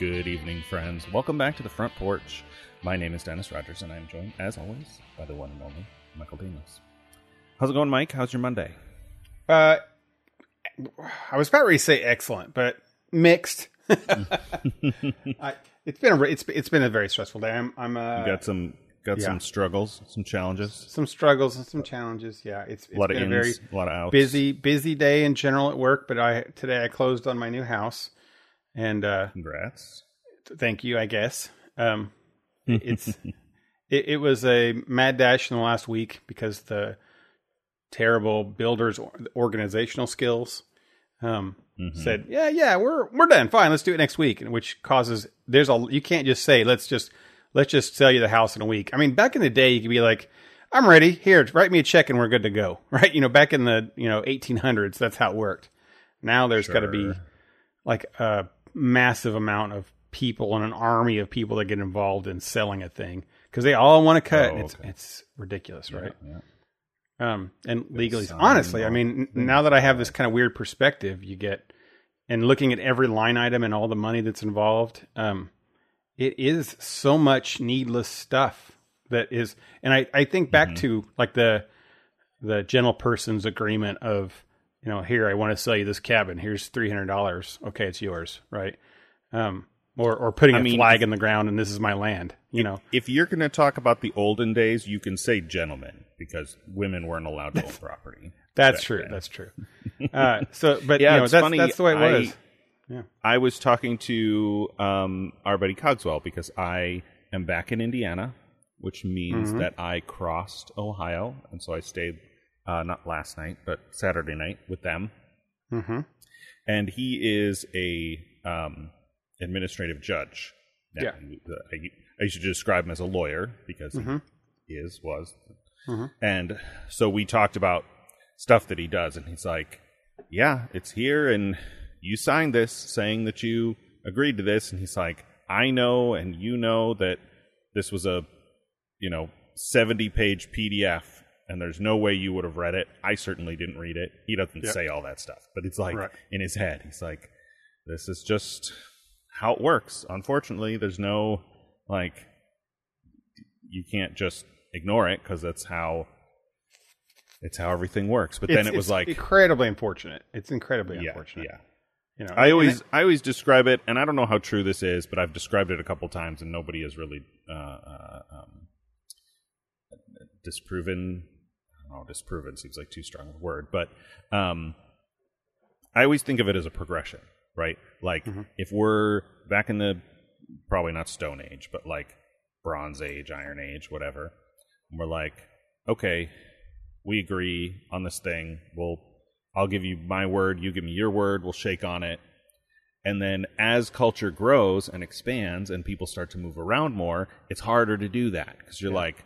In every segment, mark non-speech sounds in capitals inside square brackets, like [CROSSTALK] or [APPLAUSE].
Good evening, friends. Welcome back to the front porch. My name is Dennis Rogers, and I am joined, as always, by the one and only Michael Demos. How's it going, Mike? How's your Monday? Uh, I was about ready to say excellent, but mixed. [LAUGHS] [LAUGHS] I, it's been a it's it's been a very stressful day. I'm I'm uh, You got some got yeah. some struggles, some challenges, some struggles and some challenges. Yeah, it's, it's a lot of been ins, a very a lot of outs. busy busy day in general at work. But I today I closed on my new house, and uh, Congrats. thank you. I guess um, [LAUGHS] it's it, it was a mad dash in the last week because the terrible builders organizational skills um, Mm-hmm. said, "Yeah, yeah, we're we're done. Fine, let's do it next week." And which causes there's a you can't just say let's just let's just sell you the house in a week. I mean, back in the day, you could be like, "I'm ready. Here, write me a check, and we're good to go." [LAUGHS] Right? You know, back in the you know 1800s, that's how it worked. Now there's got to be like a massive amount of people and an army of people that get involved in selling a thing because they all want to cut. Oh, and it's it's ridiculous, right? Yeah. um, and legally. sign Honestly, I mean, now that I have this kind of weird perspective, you get and looking at every line item and all the money that's involved, um, it is so much needless stuff that is. And I, I think back to like the the gentle person's agreement of you know here I want to sell you this cabin. Here's three hundred dollars. Okay, it's yours, right? Um, or or putting I a mean- flag in the ground and this is my land. You know, If you're going to talk about the olden days, you can say gentlemen because women weren't allowed to own [LAUGHS] property. that's true. then. That's true. [LAUGHS] Uh, so, but Yeah, you know, it's that's funny. that's the way it I- was. Yeah. I was talking to um, our buddy Cogswell because I am back in Indiana, which means Mm-hmm. that I crossed Ohio, and so I stayed uh, not last night but Saturday night with them. hmm And he is a um, administrative judge. Yeah. I, I used to describe him as a lawyer because Mhm. he is was, Mhm. and so we talked about stuff that he does, and he's like, "Yeah, it's here, and you signed this saying that you agreed to this," and he's like, "I know, and you know that this was a, you know, seventy-page PDF." And there's no way you would have read it. I certainly didn't read it. He doesn't Yep. say all that stuff, but it's like Right. in his head. He's like, this is just how it works. Unfortunately, there's no like you can't just ignore it because that's how it's how everything works. But then it was it's like, incredibly unfortunate. It's incredibly yeah, unfortunate. yeah. You know, I always it- I always describe it, and I don't know how true this is, but I've described it a couple times, and nobody has really uh, uh, um, disproven. Know, disproven seems like too strong of a word, but um, I always think of it as a progression, right? Like if we're back in the probably not Stone Age, but like Bronze Age, Iron Age, whatever, and we're like, okay, we agree on this thing. We'll I'll give you my word, you give me your word, we'll shake on it. And then as culture grows and expands and people start to move around more, it's harder to do that because you're like,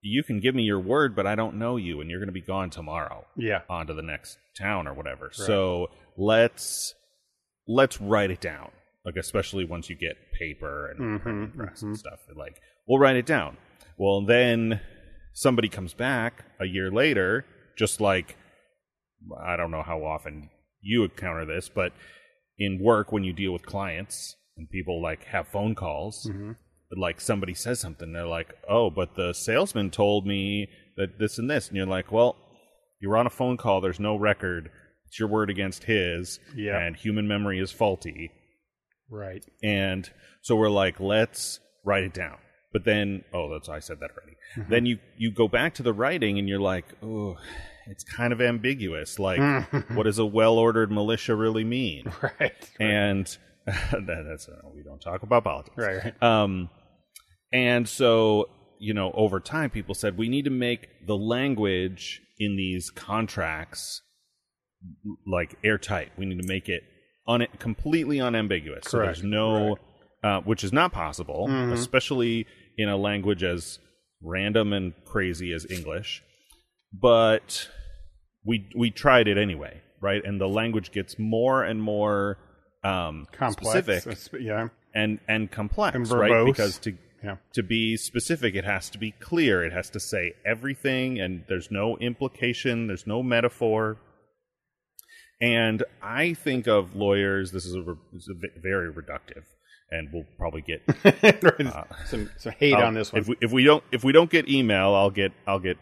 you can give me your word, but I don't know you and you're going to be gone tomorrow yeah, on to the next town or whatever. So let's let's write it down. Like especially once you get paper and Mhm, press and mhm. stuff. Like we'll write it down. Well, then somebody comes back a year later, just like I don't know how often you encounter this, but in work when you deal with clients and people like have phone calls, Mhm. Like somebody says something, they're like, "Oh, but the salesman told me that this and this," and you're like, "Well, you were on a phone call. There's no record. It's your word against his, Yeah. and human memory is faulty." right. And so we're like, let's write it down. But then, oh, that's I said that already. Mm-hmm. Then you you go back to the writing, and you're like, oh, it's kind of ambiguous. Like, [LAUGHS] what does a well-ordered militia really mean? [LAUGHS] Right. And [LAUGHS] that, that's uh, we don't talk about politics, Right. Right. um, and so, you know, over time, people said we need to make the language in these contracts like airtight. We need to make it un- completely unambiguous. So Correct. there's no, uh, which is not possible, Mhm. especially in a language as random and crazy as English. But we we tried it anyway, right? And the language gets more and more um, Complex. specific yeah. and and complex, And right? Because to Yeah. to be specific, it has to be clear. It has to say everything, and there's no implication. There's no metaphor. And I think of lawyers. This is a, this is a very reductive, and we'll probably get [LAUGHS] some, some hate on this one. if we if we don't if we don't get email, I'll get I'll get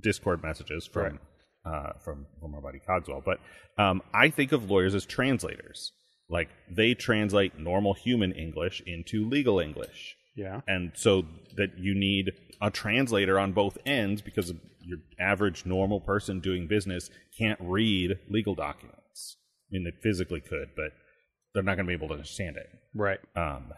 Discord messages from uh, from from our buddy Cogswell. But um, I think of lawyers as translators. Like they translate normal human English into legal English, yeah. and so that you need a translator on both ends because your average normal person doing business can't read legal documents. I mean, they physically could, but they're not going to be able to understand it. Right. Um,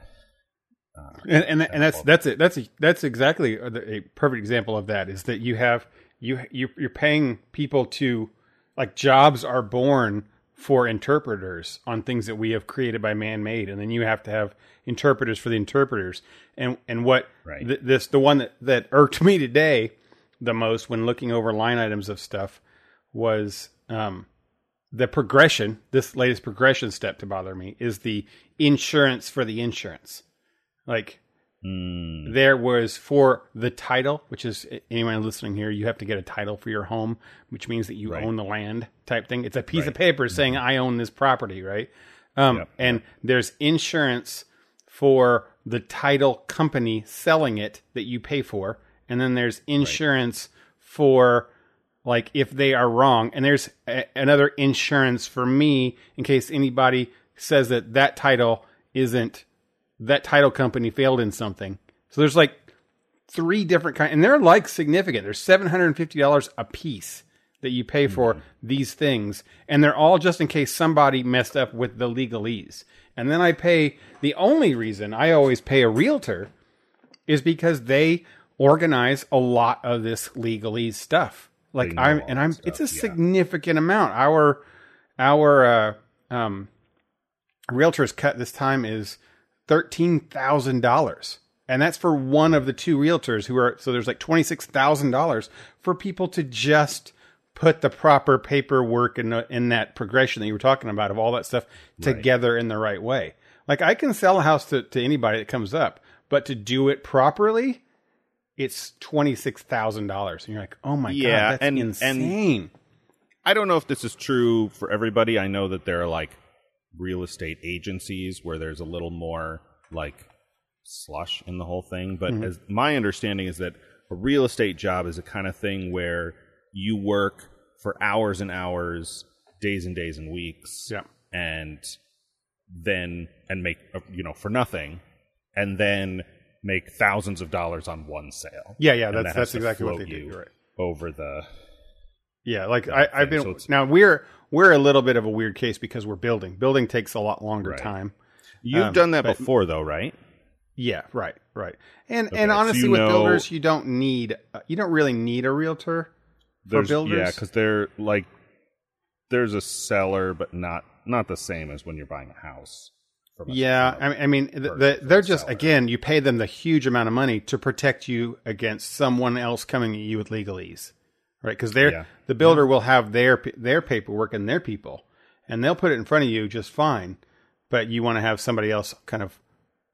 and and, and that's that's it. That's a, that's exactly a, a perfect example of that. Is that you have you you you're paying people to like jobs are born for interpreters on things that we have created by man made, and then you have to have interpreters for the interpreters. And and what Right. th- this the one that that irked me today the most when looking over line items of stuff was um the progression. This latest progression step to bother me is the insurance for the insurance. Like there was for the title, which is anyone listening here, you have to get a title for your home, which means that you own the land type thing. It's a piece of paper saying I own this property, right? Um, Yep. And there's insurance for the title company selling it that you pay for, and then there's insurance for like if they are wrong and there's a, another insurance for me in case anybody says that that title isn't that title company failed in something so there's like three different kind and they're like significant there's $750 a piece that you pay for these things and they're all just in case somebody messed up with the legalese and then i pay the only reason i always pay a realtor is because they organize a lot of this legalese stuff. Like I'm, and I'm, stuff, it's a yeah. significant amount. Our, our, uh, um, realtor's cut this time is thirteen thousand dollars, and that's for one of the two realtors who are. So there's like twenty six thousand dollars for people to just put the proper paperwork in the, in that progression that you were talking about of all that stuff together in the right way. Like I can sell a house to, to anybody that comes up, but to do it properly, it's twenty six thousand dollars, and you're like, oh my Yeah, god, that's and- and- insane. I don't know if this is true for everybody. I know that there are like real estate agencies where there's a little more like slush in the whole thing. But as my understanding is that a real estate job is a kind of thing where you work for hours and hours, days and days and weeks, Yeah. and then and make uh, you know for nothing, and then make thousands of dollars on one sale. Yeah, yeah, that's that that's exactly what they do. right. over the Yeah, like I, I've been so now we're we're a little bit of a weird case because we're building. Building takes a lot longer Right. time. You've Um, done that but- before, though, right? Yeah, right, right. And Okay, and honestly, you with know- builders, you don't need uh, you don't really need a realtor for builders. Yeah, because they're like there's a seller, but not not the same as when you're buying a house. from a- Yeah, I mean, I mean, the, the, they're just seller. again, you pay them the huge amount of money to protect you against someone else coming at you with legalese, right? Because they're Yeah. the builder will have their their paperwork and their people, and they'll put it in front of you just fine, but you want to have somebody else kind of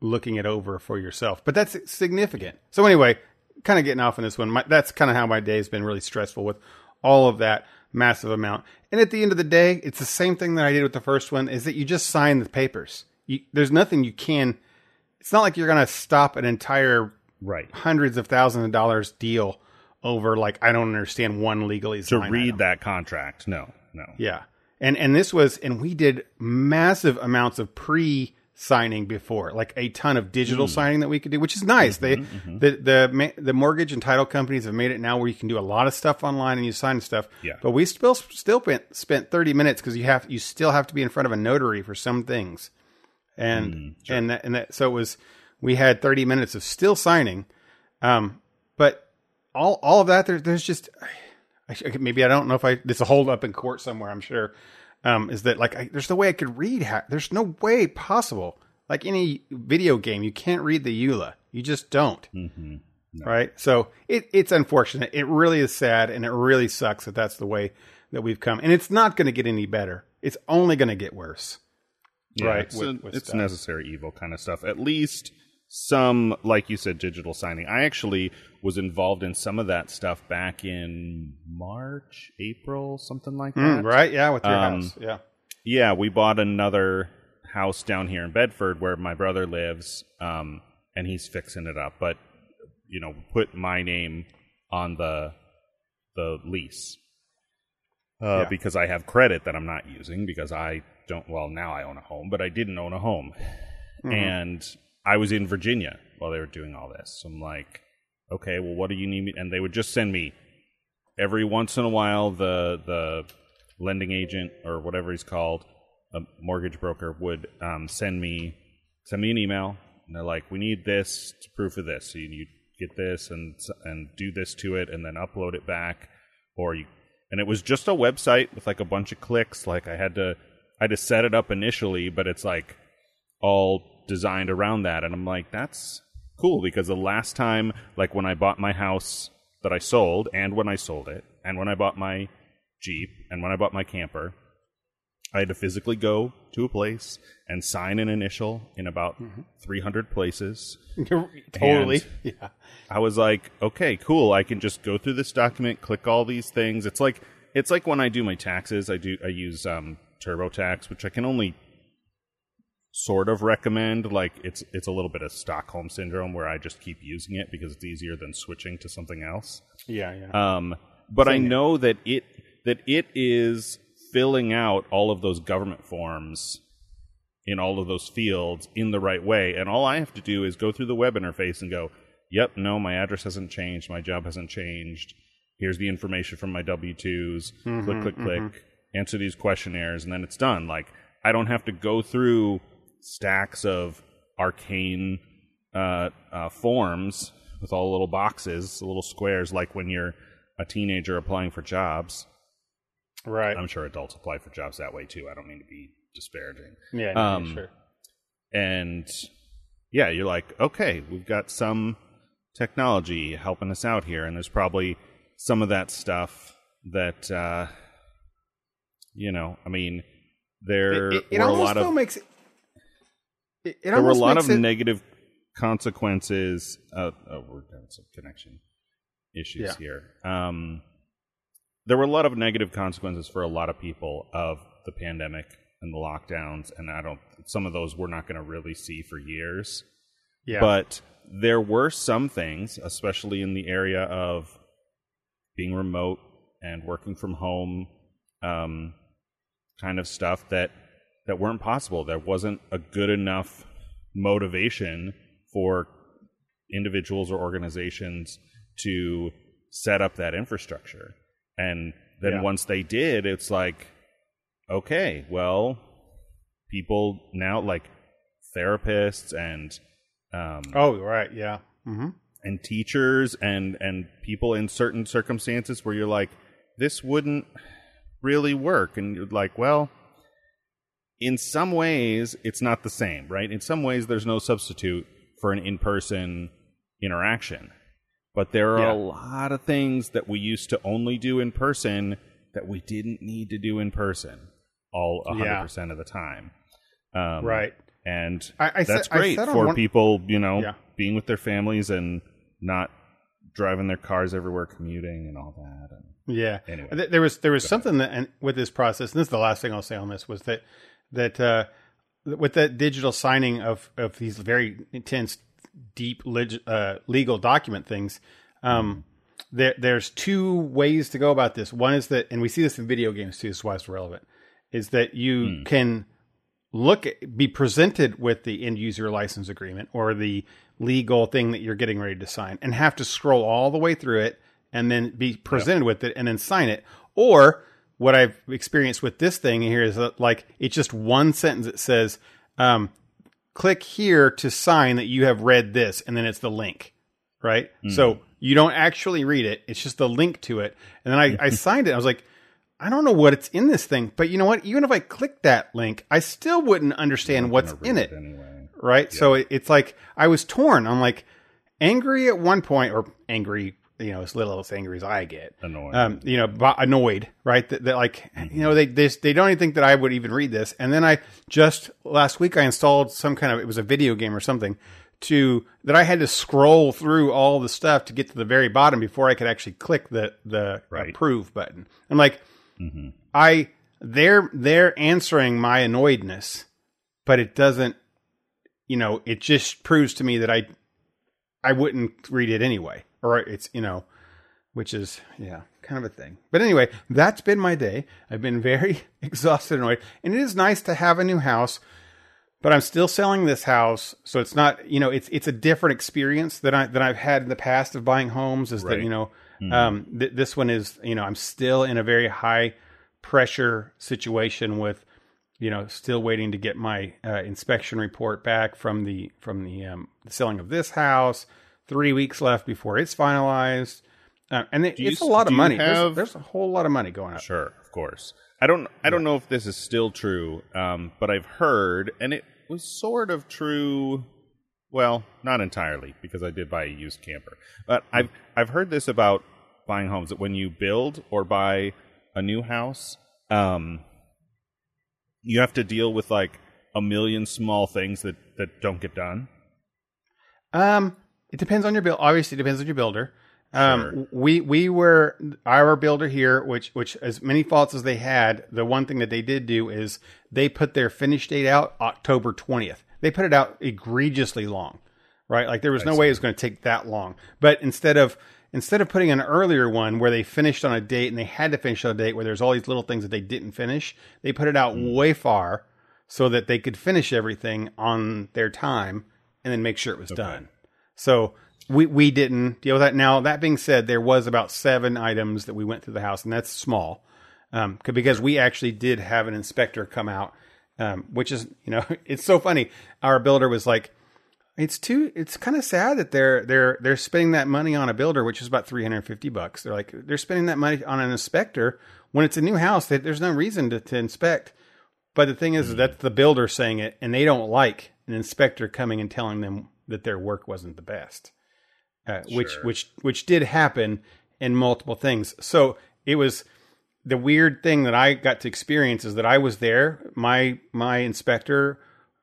looking it over for yourself. But that's significant. So anyway, kind of getting off on this one. My, that's kind of how my day's been really stressful with all of that massive amount. And at the end of the day, it's the same thing that I did with the first one: is that you just sign the papers. You, there's nothing you can. It's not like you're going to stop an entire right hundreds of thousands of dollars deal over like I don't understand one legalese to read item. that contract. No, no. Yeah. And and this was and we did massive amounts of pre signing before, like a ton of digital mm. signing that we could do, which is nice. Mm-hmm, they mm-hmm. the the the mortgage and title companies have made it now where you can do a lot of stuff online and you sign stuff. Yeah. But we still still spent spent 30 minutes cuz you have you still have to be in front of a notary for some things. And mm, and that, and that so it was we had 30 minutes of still signing. Um but all all of that there, there's just I, maybe I don't know if I this will hold up in court somewhere. I'm sure um, is that like I, there's no way I could read. Ha- there's no way possible. Like any video game, you can't read the EULA. You just don't. Right. So it, it's unfortunate. It really is sad, and it really sucks that that's the way that we've come. And it's not going to get any better. It's only going to get worse. Yeah, Right, It's, with- a- with it's necessary evil kind of stuff. At least some, like you said, digital signing. I actually was involved in some of that stuff back in March, April, something like that. Mm, right? Yeah, with your Um, house. Yeah. Yeah, we bought another house down here in Bedford where my brother lives, um, and he's fixing it up. But you know, put my name on the the lease uh, Yeah. because I have credit that I'm not using because I don't. Well, now I own a home, but I didn't own a home, and I was in Virginia while they were doing all this. So I'm like, okay, well, what do you need me? And they would just send me every once in a while the the lending agent or whatever he's called, a mortgage broker would um, send me send me an email and they're like, we need this proof of this. So you, you get this and and do this to it and then upload it back, or you and it was just a website with like a bunch of clicks. Like I had to I had to set it up initially, but it's like all designed around that and I'm like that's cool because the last time like when I bought my house that I sold and when I sold it and when I bought my Jeep and when I bought my camper I had to physically go to a place and sign an initial in about 300 places. [LAUGHS] totally. yeah. I was like, okay, cool. I can just go through this document, click all these things. It's like it's like when I do my taxes, I do I use um, TurboTax, which I can only sort of recommend. Like it's it's a little bit of Stockholm syndrome where I just keep using it because it's easier than switching to something else. Yeah. Yeah. Um, but I Same here. know that it that it is filling out all of those government forms in all of those fields in the right way, and all I have to do is go through the web interface and go, "Yep, no, my address hasn't changed, my job hasn't changed. Here's the information from my W 2s Mm-hmm, Click, click, click. Answer these questionnaires, and then it's done. Like I don't have to go through stacks of arcane uh, uh, forms with all the little boxes, little squares, like when you're a teenager applying for jobs. right. I'm sure adults apply for jobs that way too. I don't mean to be disparaging. yeah. no, um, sure. And yeah, you're like, okay, we've got some technology helping us out here, and there's probably some of that stuff that, uh, you know, I mean, there It, it, it were a almost lot of still makes it. It, there were a lot of it- negative consequences. Uh, oh, we're having some connection issues Yeah. here. Um, there were a lot of negative consequences for a lot of people of the pandemic and the lockdowns, and I don't. Some of those we're not going to really see for years. Yeah. But there were some things, especially in the area of being remote and working from home, um, kind of stuff that that weren't possible. There wasn't a good enough motivation for individuals or organizations to set up that infrastructure. And then Yeah. once they did, it's like, okay, well, people now like therapists and um, oh, right. Yeah. hmm and teachers and and people in certain circumstances where you're like this wouldn't really work and you're like well in some ways it's not the same right in some ways there's no substitute for an in-person interaction but there are Yeah. a lot of things that we used to only do in person that we didn't need to do in person all 100% of the time um, Right. and I- I that's said- great for one- people you know Yeah. being with their families and not driving their cars everywhere commuting and all that and Yeah. Anyway. There was there was something that and with this process, and this is the last thing I'll say on this was that that uh, with that digital signing of of these very intense, deep leg- uh, legal document things. Um, there, there's two ways to go about this. One is that, and we see this in video games too. This is why it's relevant. Is that you can look at, be presented with the end user license agreement or the legal thing that you're getting ready to sign and have to scroll all the way through it and then be presented with it and then sign it or what i've experienced with this thing here is that like it's just one sentence that says um, click here to sign that you have read this and then it's the link right so you don't actually read it it's just the link to it and then i, I [LAUGHS] signed it i was like I don't know what it's in this thing, but you know what? Even if I clicked that link, I still wouldn't understand what's in read it, anyway right? So it, it's like I was torn. I'm like angry at one point, or angry you know as little as angry as I get. Annoyed. Um, you know, bo- annoyed, right? That, that like you know they, they they don't even think that I would even read this. And then I just last week I installed some kind of it was a video game or something to that I had to scroll through all the stuff to get to the very bottom before I could actually click the the Right. approve button. I'm like, I they're they're answering my annoyedness, but it doesn't. You know, it just proves to me that I I wouldn't read it anyway, or it's you know, which is yeah, kind of a thing. But anyway, that's been my day. I've been very [LAUGHS] exhausted and annoyed, and it is nice to have a new house. But I'm still selling this house, so it's not you know it's it's a different experience than I than I've had in the past of buying homes. Is that you know um, th- this one is you know I'm still in a very high pressure situation with you know still waiting to get my uh, inspection report back from the from the, um, the selling of this house. Three weeks left before it's finalized, uh, and it, you it's a lot of money. have- There's, there's a whole lot of money going up. Sure, of course. I don't. I don't know if this is still true, um, but I've heard, and it was sort of true. Well, not entirely, because I did buy a used camper. But I've I've heard this about buying homes that when you build or buy a new house, um, you have to deal with like a million small things that that don't get done. Um, it depends on your build. Obviously, it depends on your builder. Um, Sure. we we were our builder here, which which as many faults as they had, the one thing that they did do is they put their finish date out October twentieth. They put it out egregiously long, right? Like there was no way it was going to take that long. But instead of instead of putting an earlier one where they finished on a date and they had to finish on a date where there's all these little things that they didn't finish, they put it out way far so that they could finish everything on their time and then make sure it was done. So we we didn't deal with that. Now that being said, there was about seven items that we went through the house, and that's small, um, because we actually did have an inspector come out, um, which is you know [LAUGHS] it's so funny. Our builder was like, it's too it's kind of sad that they're they're they're spending that money on a builder, which is about three hundred fifty bucks. They're like they're spending that money on an inspector when it's a new house. That there's no reason to, to inspect. But the thing is, that's the builder saying it, and they don't like an inspector coming and telling them that their work wasn't the best, uh, which Sure. which which did happen in multiple things. So it was the weird thing that I got to experience is that I was there. My my inspector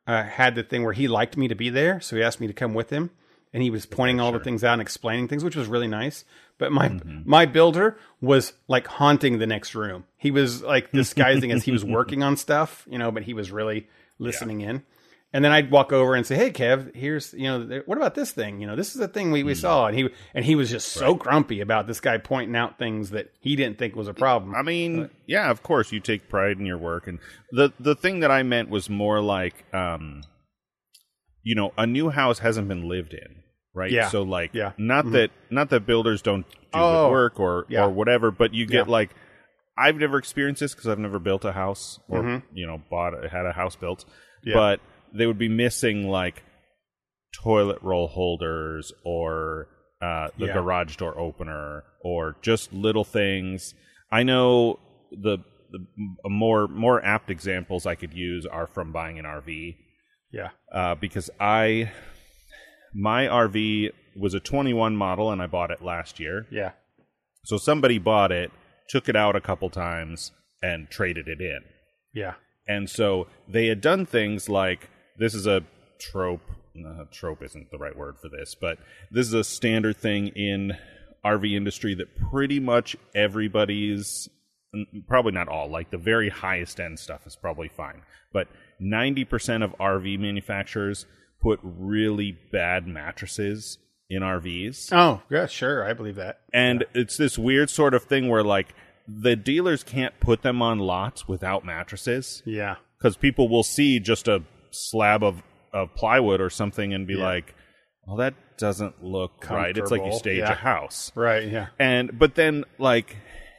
uh, had the thing where he liked me to be there, so he asked me to come with him, and he was pointing all the things out and explaining things, which was really nice. But my my builder was like haunting the next room. He was like disguising as he was working on stuff, you know, but he was really [LAUGHS] listening in. And then I'd walk over and say, "Hey, Kev, here's you know, what about this thing? You know, this is the thing we, we saw." And he and he was just so grumpy about this guy pointing out things that he didn't think was a problem. I mean, yeah, of course you take pride in your work, and the the thing that I meant was more like, um, you know, a new house hasn't been lived in, right? Yeah. So like, Yeah. not that not that builders don't do Oh, good work or yeah. or whatever, but you get Yeah. like, I've never experienced this because I've never built a house or Mm-hmm. you know bought had a house built, but they would be missing like toilet roll holders or uh, the Yeah. garage door opener or just little things. I know the, the more more apt examples I could use are from buying an RV yeah, uh, because I my RV was a 21 model and I bought it last year. yeah, So somebody bought it, took it out a couple times, and traded it in. yeah, And so they had done things like this is a trope. Uh, trope isn't the right word for this, but this is a standard thing in RV industry that pretty much everybody's probably not all like the very highest end stuff is probably fine, but 90% of RV manufacturers put really bad mattresses in RVs. Oh, yeah, sure, I believe that. And it's this weird sort of thing where like the dealers can't put them on lots without mattresses Yeah, because people will see just a slab of, of plywood or something and be Yeah. like, "Well, that doesn't look right." It's like you stage yeah. a house, right. Yeah, and but then like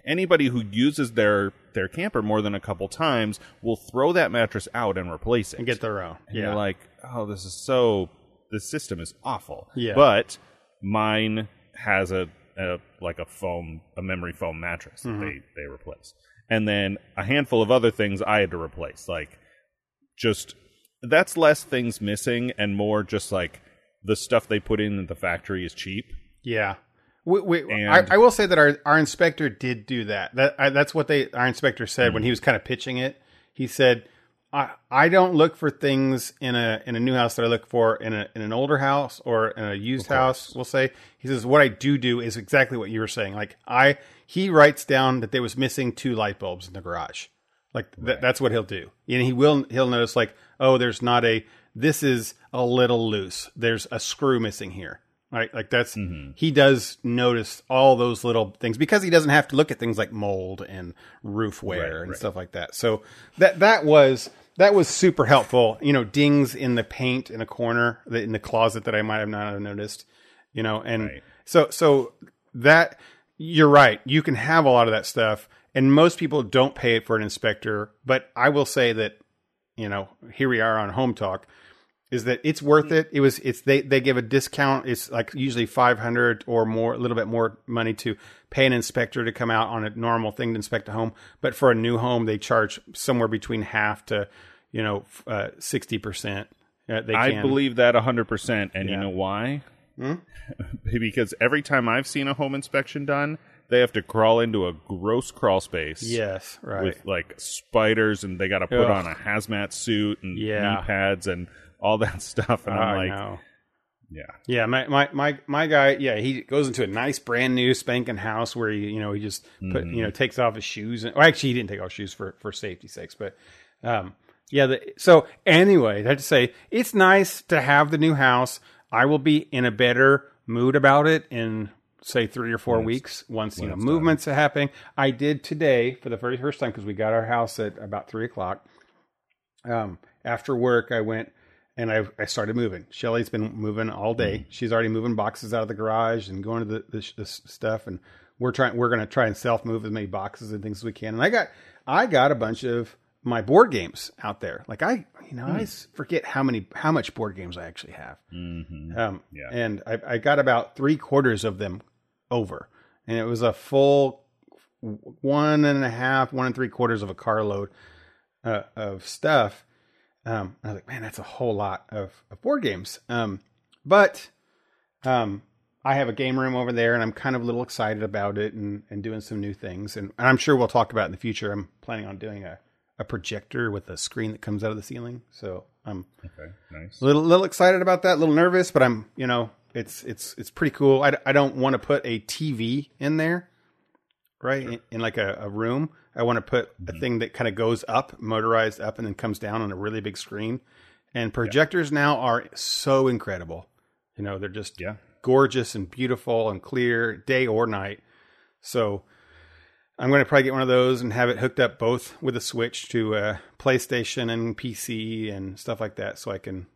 anybody who uses their their camper more than a couple times will throw that mattress out and replace it and get their own. and Yeah, you're like, "Oh, this is so this system is awful." Yeah. but mine has a, a like a foam a memory foam mattress Mm-hmm. that they they replace, and then a handful of other things I had to replace, like just that's less things missing and more just like the stuff they put in at the factory is cheap. yeah. We, we, And- I, I will say that our, our inspector did do that. That I, that's what they our inspector said Hmm. when he was kind of pitching it. He said, "I I don't look for things in a in a new house that I look for in a in an older house or in a used house." We'll say he says what I do do is exactly what you were saying. Like I he writes down that there was missing two light bulbs in the garage. Like th- that's what he'll do, and he will he'll notice like oh there's not a this is a little loose. There's a screw missing here. Right, like that's mm-hmm. he does notice all those little things because he doesn't have to look at things like mold and roof wear Right, and right. stuff like that. So that that was that was super helpful. You know, dings in the paint in a corner that- in the closet that I might have not have noticed. You know, and Right. so so that you're right. You can have a lot of that stuff, and most people don't pay it for an inspector. But I will say that you know here we are on Home Talk is that it's worth it. It was it's they they give a discount. It's like usually five hundred or more, a little bit more money to pay an inspector to come out on a normal thing to inspect a home. But for a new home, they charge somewhere between half to you know uh, sixty percent. Uh, I believe that 100%. And you know why? Hmm? [LAUGHS] because every time I've seen a home inspection done, they have to crawl into a gross crawl space. Yes, right. With like spiders, and they got to put Ugh. on a hazmat suit and Yeah. knee pads and all [LAUGHS] that stuff. And I'm like, know. yeah, Yeah, my, my my my guy, yeah, he goes into a nice brand new spanking house where he, you know, he just put, Mm-hmm. you know, takes off his shoes. And, well, actually, he didn't take off shoes for for safety sakes, but, um, yeah. The, so anyway, I have to say it's nice to have the new house. I will be in a better mood about it in say three or four weeks once you know movements are happening. I did today for the very first time because we got our house at about three o'clock. Um, after work, I went and I, I started moving. Shelly's been moving all day. She's already moving boxes out of the garage and going to the, the, the stuff. And we're trying, we're going to try and self move as many boxes and things as we can. And I got, I got a bunch of my board games out there. Like I, you know, I forget how many, how much board games I actually have. mm-hmm. Um, Yeah. And I, I got about three quarters of them over, and it was a full one and a half, one and three quarters of a carload uh, of stuff. Um, I was like, man, that's a whole lot of, of board games. Um, but um, I have a game room over there, and I'm kind of a little excited about it and, and doing some new things. And, and I'm sure we'll talk about it in the future. I'm planning on doing a, a projector with a screen that comes out of the ceiling. So I'm okay, nice. a little little excited about that, a little nervous, but I'm you know it's it's it's pretty cool. I, I don't want to put a TV in there, right? In, in like a, a room. I want to put a thing that kind of goes up, motorized up, and then comes down on a really big screen. And projectors now are so incredible. You know, they're just Yeah. gorgeous and beautiful and clear, day or night. So I'm going to probably get one of those and have it hooked up both with a switch to uh, PlayStation and PC and stuff like that, so I can,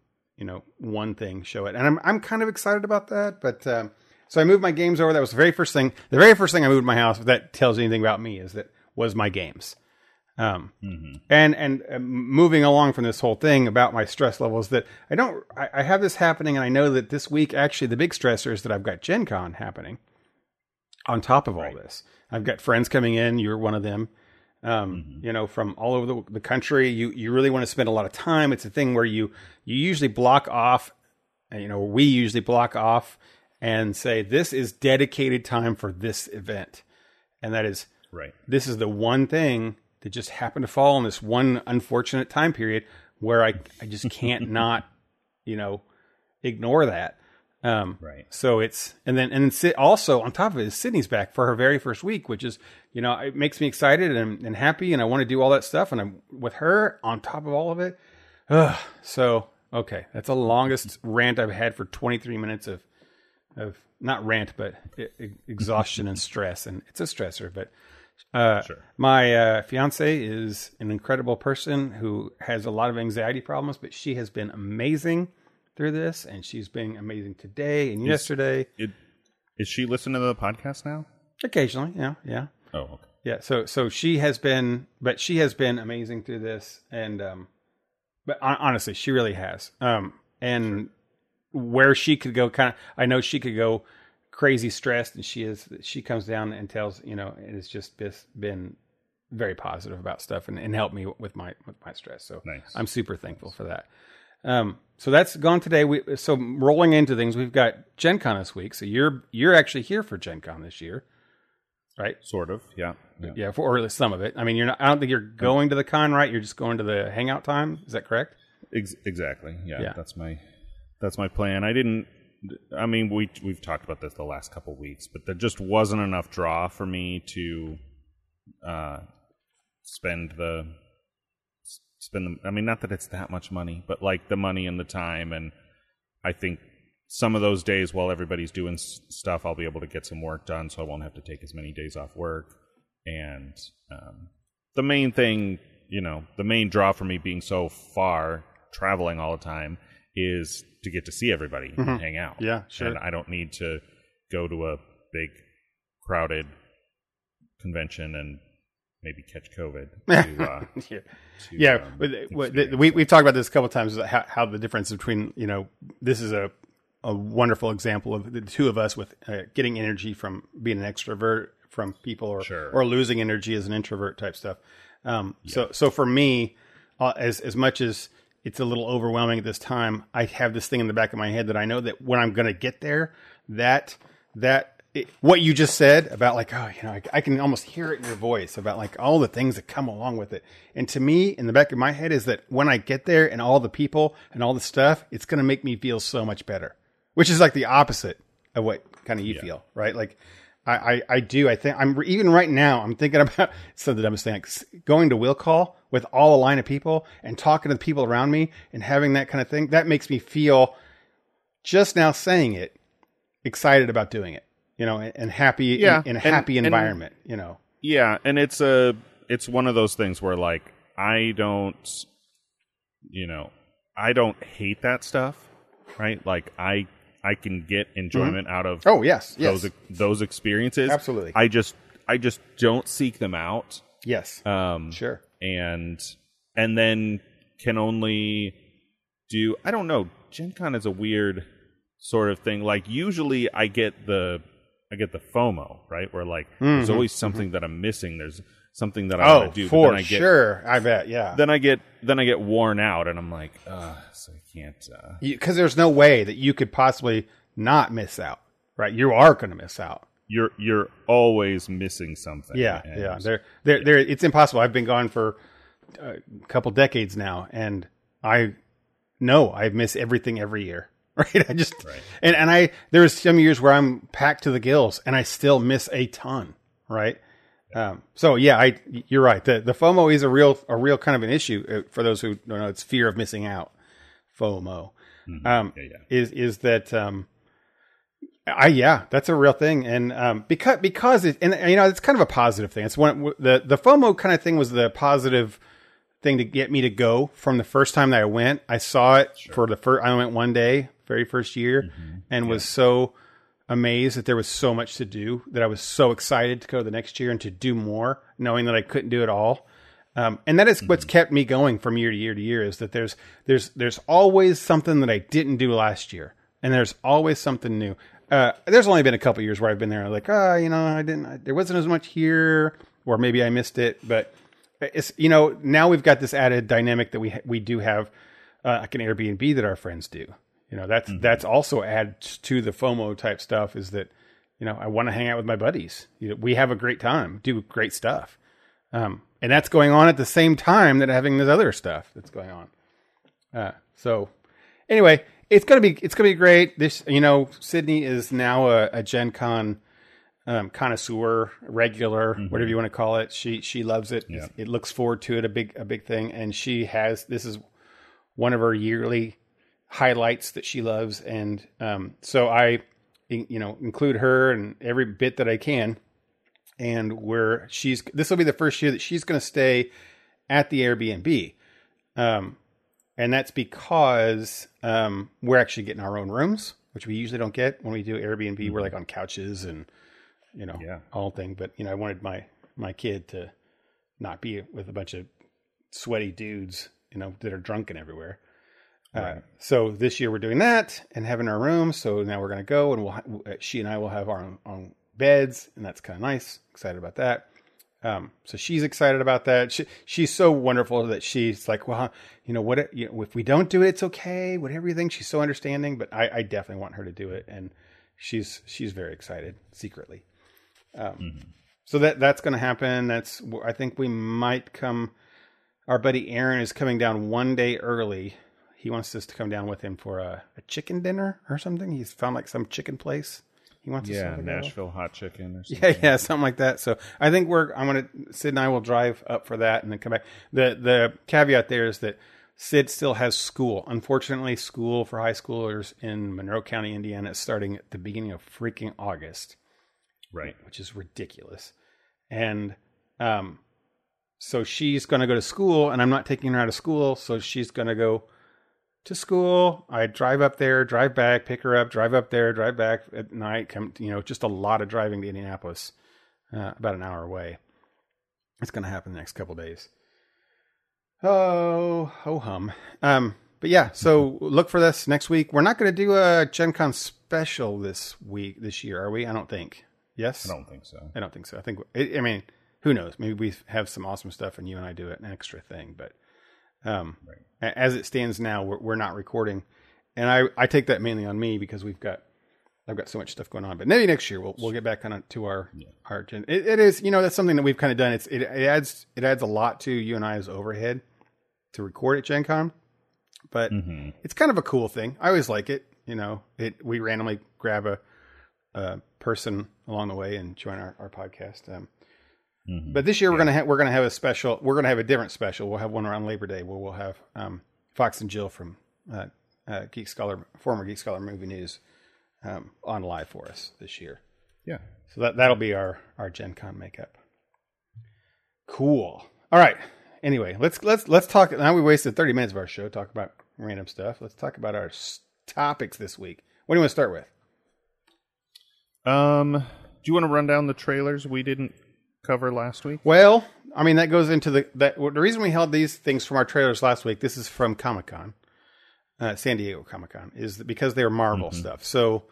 you know, one thing show it. And I'm I'm kind of excited about that. But um, so I moved my games over. That was the very first thing. The very first thing I moved my house. If that tells anything about me, is that was my games. Um, and and uh, moving along from this whole thing about my stress levels, that I don't, I, I have this happening, and I know that this week actually the big stressor is that I've got Gen Con happening on top of all this. I've got friends coming in. You're one of them. Um, You know, from all over the, the country. You you really want to spend a lot of time. It's a thing where you you usually block off. uh, You know, we usually block off and say this is dedicated time for this event, and that is Right. this is the one thing that just happened to fall in this one unfortunate time period where I, I just can't [LAUGHS] not, you know, ignore that. Um, Right. So it's, and then, and then also on top of it is Sydney's back for her very first week, which is, you know, it makes me excited and, and happy and I want to do all that stuff. And I'm with her on top of all of it. Ugh. So, okay. That's the longest rant I've had for 23 minutes of, of not rant, but exhaustion and stress. And it's a stressor, but uh, Sure. my uh, fiance is an incredible person who has a lot of anxiety problems, but she has been amazing through this, and she's been amazing today and yesterday. It, is she listening to the podcast now? Occasionally, yeah, yeah, Oh, okay. yeah. So, so she has been, but she has been amazing through this, and um, but honestly, she really has. Um, and where she could go, kind of, I know she could go crazy stressed, and she is. She comes down and tells, you know, it has just been very positive about stuff and, and helped me with my with my stress. So Nice. I'm super thankful for that. Um, so that's gone today. We so rolling into things. We've got Gen Con this week. So you're you're actually here for Gen Con this year, right? Sort of, yeah. yeah. Yeah, for or at least some of it. I mean, you're not. I don't think you're going to the con, right? You're just going to the hangout time. Is that correct? Ex- exactly. Yeah, Yeah. that's my that's my plan. I didn't. I mean, we we've talked about this the last couple weeks, but there just wasn't enough draw for me to uh, spend the spend the. I mean, not that it's that much money, but like the money and the time, and I think some of those days while everybody's doing s- stuff, I'll be able to get some work done, so I won't have to take as many days off work. And um, the main thing, you know, the main draw for me being so far, traveling all the time, is to get to see everybody and hang out. Mm-hmm. Yeah, sure. And I don't need to go to a big, crowded convention and maybe catch COVID. [LAUGHS] To, uh, yeah. to, Yeah, um, uh, experience we we've talked about this a couple of times. How, how the difference between you know this is a a wonderful example of the two of us with uh, getting energy from being an extrovert from people or Sure. or losing energy as an introvert type stuff. Um, So so for me, uh, as as much as it's a little overwhelming at this time, I have this thing in the back of my head that I know that when I'm going to get there, that that it, what you just said about like oh you know I, I can almost hear it in your voice about like all the things that come along with it and to me in the back of my head is that when i get there and all the people and all the stuff it's going to make me feel so much better which is like the opposite of what kind of you feel right? Like I, I i do i think i'm even right now i'm thinking about [LAUGHS] some of the dumbest thing like going to will call with all a line of people and talking to the people around me and having that kind of thing that makes me feel just now saying it excited about doing it you know and, and happy Yeah, in, in a and- happy and- environment you know? Yeah, and it's a it's one of those things where like I don't you know, I don't hate that stuff, right? Like I I can get mm-hmm. enjoyment out of oh yes yes those those experiences. Absolutely. I just I just don't seek them out. yes Um sure and and then can only do I don't know. Gen Con is a weird sort of thing. Like usually I get the I get the FOMO, right? Where like there's mm-hmm. always something mm-hmm. that I'm missing. There's something that I oh want to do. for then I get, sure i bet yeah Then I get then I get worn out and I'm like, uh so I can't uh because there's no way that you could possibly not miss out right you are going to miss out you're you're always missing something. Yeah, And- yeah. There, there, they're, it's impossible. I've been gone for a couple decades now, and I know I miss everything every year. [LAUGHS] Right? I just and and I there's some years where I'm packed to the gills, and I still miss a ton. Right? Um, so yeah, I you're right. The the FOMO is a real a real kind of an issue uh, for those who don't know. It's fear of missing out. FOMO um, Yeah, yeah. is is that um, I yeah, that's a real thing, and um, because because it and you know it's kind of a positive thing. It's one the the FOMO kind of thing was the positive thing to get me to go from the first time that I went. I saw it for the first. I went one day, very first year, and was so amazed that there was so much to do that I was so excited to go the next year and to do more, knowing that I couldn't do it all. Um, and that is what's kept me going from year to year to year is that there's there's there's always something that I didn't do last year, and there's always something new. Uh, there's only been a couple years where I've been there like, ah, you know, I didn't, I, there wasn't as much here, or maybe I missed it. But it's you know now we've got this added dynamic that we ha- we do have uh, like an Airbnb that our friends do. You know that's that's also adds to the FOMO type stuff is that you know I want to hang out with my buddies. You know, we have a great time, do great stuff. Um, and that's going on at the same time that having this other stuff that's going on. Uh, so anyway, it's gonna be it's gonna be great. This you know Sydney is now a, a Gen Con um, connoisseur, regular, whatever you want to call it. She she loves it. Yeah. It looks forward to it a big a big thing, and she has this is one of her yearly highlights that she loves, and um, so I you know include her and every bit that I can and where she's this will be the first year that she's going to stay at the Airbnb. Um, and that's because um, we're actually getting our own rooms, which we usually don't get when we do Airbnb. We're like on couches and you know Yeah. all thing. But you know, I wanted my my kid to not be with a bunch of sweaty dudes, you know, that are drunken everywhere. Uh, so this year we're doing that and having our room. So now we're going to go and we'll ha- she and I will have our own, own beds, and that's kind of nice. Excited about that. Um, so she's excited about that. She, she's so wonderful that she's like, well, you know, what you know, if we don't do it, it's okay. Whatever you think, she's so understanding. But I, I definitely want her to do it, and she's she's very excited secretly. Um, Mm-hmm. So that that's going to happen. That's I think we might come. Our buddy Aaron is coming down one day early. He wants us to come down with him for a, a chicken dinner or something. He's found like some chicken place. He wants us Yeah, to go to. Nashville hot chicken or something. [LAUGHS] Yeah, yeah, something like that. So I think we're. I'm gonna Sid and I will drive up for that and then come back. the The caveat there is that Sid still has school. Unfortunately, school for high schoolers in Monroe County, Indiana, is starting at the beginning of freaking August, Right. which is ridiculous. And um, so she's going to go to school, and I'm not taking her out of school. So she's going to go to school. I drive up there, drive back, pick her up, drive up there, drive back at night. Come, you know, just a lot of driving to Indianapolis, uh, about an hour away. It's going to happen the next couple days. Oh, oh hum. Um, but yeah, so look for this next week. We're not going to do a Gen Con special this week, this year, are we? I don't think. Yes? I don't think so. I don't think so. I think, I I mean, who knows? Maybe we have some awesome stuff and you and I do an extra thing. But um, a- as it stands now, we're, we're not recording. And I, I take that mainly on me because we've got, I've got so much stuff going on. But maybe next year we'll, we'll get back kind of to our, our agenda. It, it is, you know, that's something that we've kind of done. It's, it, it adds, it adds a lot to you and I's overhead to record at Gen Con. But Mm-hmm. it's kind of a cool thing. I always like it. You know, it, we randomly grab a, a person along the way and join our, our podcast. Um, Mm-hmm. But this year we're gonna ha- we're gonna have a special. We're gonna have a different special. We'll have one around Labor Day where we'll have um, Fox and Jill from uh, uh, Geek Scholar, former Geek Scholar Movie News, um, on live for us this year. Yeah. So that that'll be our our Gen Con makeup. Cool. All right. Anyway, let's let's let's talk. Now we wasted thirty minutes of our show talk about random stuff. Let's talk about our s- topics this week. What do you want to start with? Um, do you want to run down the trailers we didn't cover last week? Well, I mean that goes into the that the reason we held these things from our trailers last week. This is from Comic Con, uh, San Diego Comic Con, is because they're Marvel stuff. So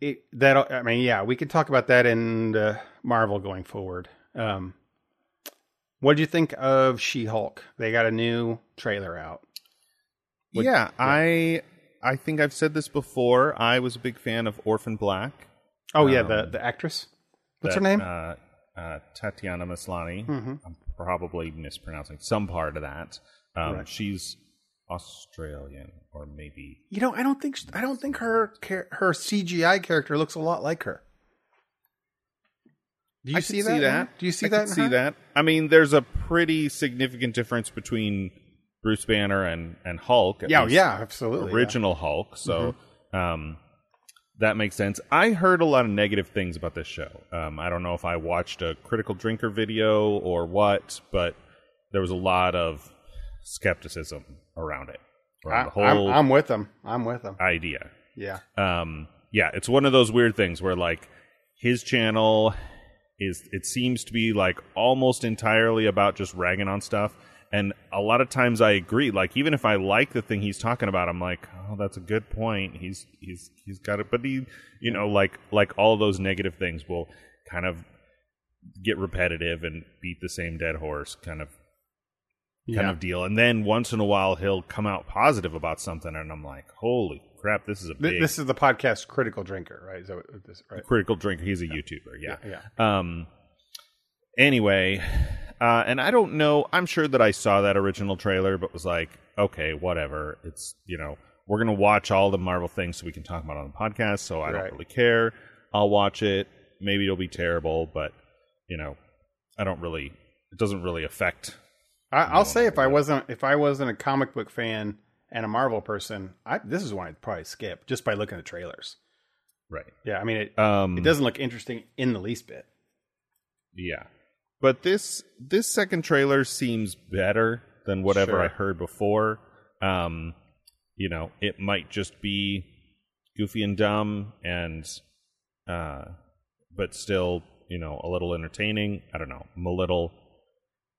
it that I mean, yeah, we can talk about that in uh, Marvel going forward. Um, what did you think of She Hulk? They got a new trailer out. What- yeah, I I think I've said this before. I was a big fan of Orphan Black. Oh yeah, the the actress. What's her name? Uh, uh, Tatiana Maslany. Mhm. I'm probably mispronouncing some part of that. Um, Right. She's Australian, or maybe you know, I don't think I don't think her her CGI character looks a lot like her. Do you I see that? see that. Do you see I that? see her? that. I mean, there's a pretty significant difference between Bruce Banner and and Hulk. Yeah, least yeah, absolutely. yeah. original Hulk. So Mm-hmm. um, that makes sense. I heard a lot of negative things about this show. Um, I don't know if I watched a critical drinker video or what, but there was a lot of skepticism around it, around I, the I'm, whole I'm with them. I'm with them. idea. Yeah. Um, yeah, it's one of those weird things where like his channel is it seems to be like almost entirely about just ragging on stuff. And a lot of times I agree. Like even if I like the thing he's talking about, I'm like, oh, that's a good point. He's he's he's got it. But he, you know, like like all those negative things will kind of get repetitive and beat the same dead horse, kind of kind Yeah. of deal. And then once in a while he'll come out positive about something, and I'm like, holy crap, this is a big This is the podcast Critical Drinker, right? Is that what this, right? critical drinker. He's a YouTuber. Yeah. Yeah. Um. Anyway, uh, and I don't know. I'm sure that I saw that original trailer, but was like, okay, whatever. It's you know we're gonna watch all the Marvel things so we can talk about it on the podcast. So I Right. don't really care. I'll watch it. Maybe it'll be terrible, but you know, I don't really. It doesn't really affect. I, I'll say if I wasn't if I wasn't a comic book fan and a Marvel person, I, this is one I'd probably skip just by looking at the trailers. Right. Yeah, I mean it. Um. it doesn't look interesting in the least bit. Yeah. But this this second trailer seems better than whatever Sure. I heard before. Um you know, it might just be goofy and dumb and uh but still, you know, a little entertaining. I don't know. I'm a little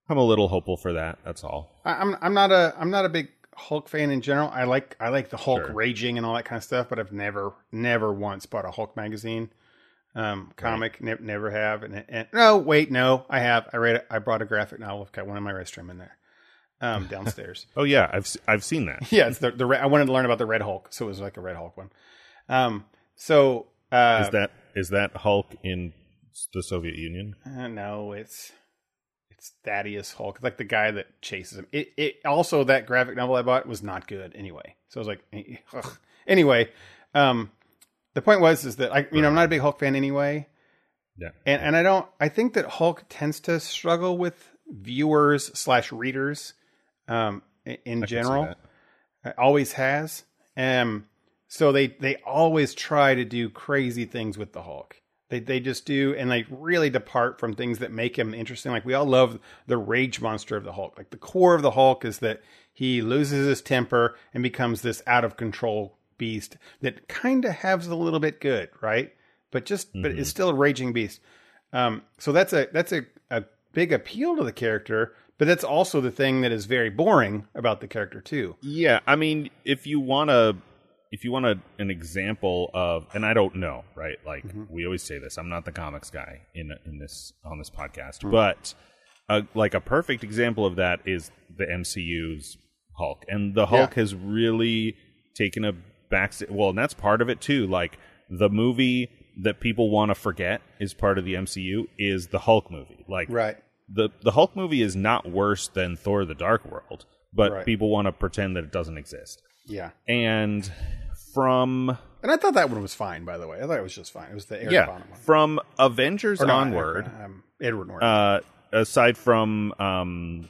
I'm a little hopeful for that. That's all. I, I'm I'm not a I'm not a big Hulk fan in general. I like I like the Hulk Sure. raging and all that kind of stuff, but I've never never once bought a Hulk magazine. Um, comic. Ne- never have. And, and no, wait, no, I have. I read. it. I brought a graphic novel. I've got one in my restroom in there, um, [LAUGHS] downstairs. Oh yeah, I've I've seen that. [LAUGHS] yeah, it's the the. I wanted to learn about the Red Hulk, so it was like a Red Hulk one. Um, so uh, Is that is that Hulk in the Soviet Union? Uh, no, it's it's Thaddeus Hulk, like the guy that chases him. It, it also that graphic novel I bought was not good anyway. So I was like, eh, [LAUGHS] ugh. anyway, um, the point was is that I, you know, I'm not a big Hulk fan anyway, Yeah. and and I don't. I think that Hulk tends to struggle with viewers slash readers, um, in, I general. Uh, always has. Um, so they they always try to do crazy things with the Hulk. They they just do, and they really depart from things that make him interesting. Like we all love the rage monster of the Hulk. Like the core of the Hulk is that he loses his temper and becomes this out of control beast that kind of has a little bit good, right? But just but it's still a raging beast. Um, so that's a that's a, a big appeal to the character, but that's also the thing that is very boring about the character too. Yeah, I mean, if you want to, if you want a, an example of, and I don't know, right? Like we always say this, I'm not the comics guy in in this on this podcast, but uh, like a perfect example of that is the MCU's Hulk, and the Hulk has really taken a back. Well, and that's part of it too. Like the movie that people want to forget is part of the MCU is the Hulk movie. Like Right. the the Hulk movie is not worse than Thor: The Dark World, but Right. people want to pretend that it doesn't exist. Yeah. And from And I thought that one was fine, by the way. I thought it was just fine. It was the Eric yeah, Bana one. from Avengers Or onward, Eric, um, Edward Norton. uh, aside from um,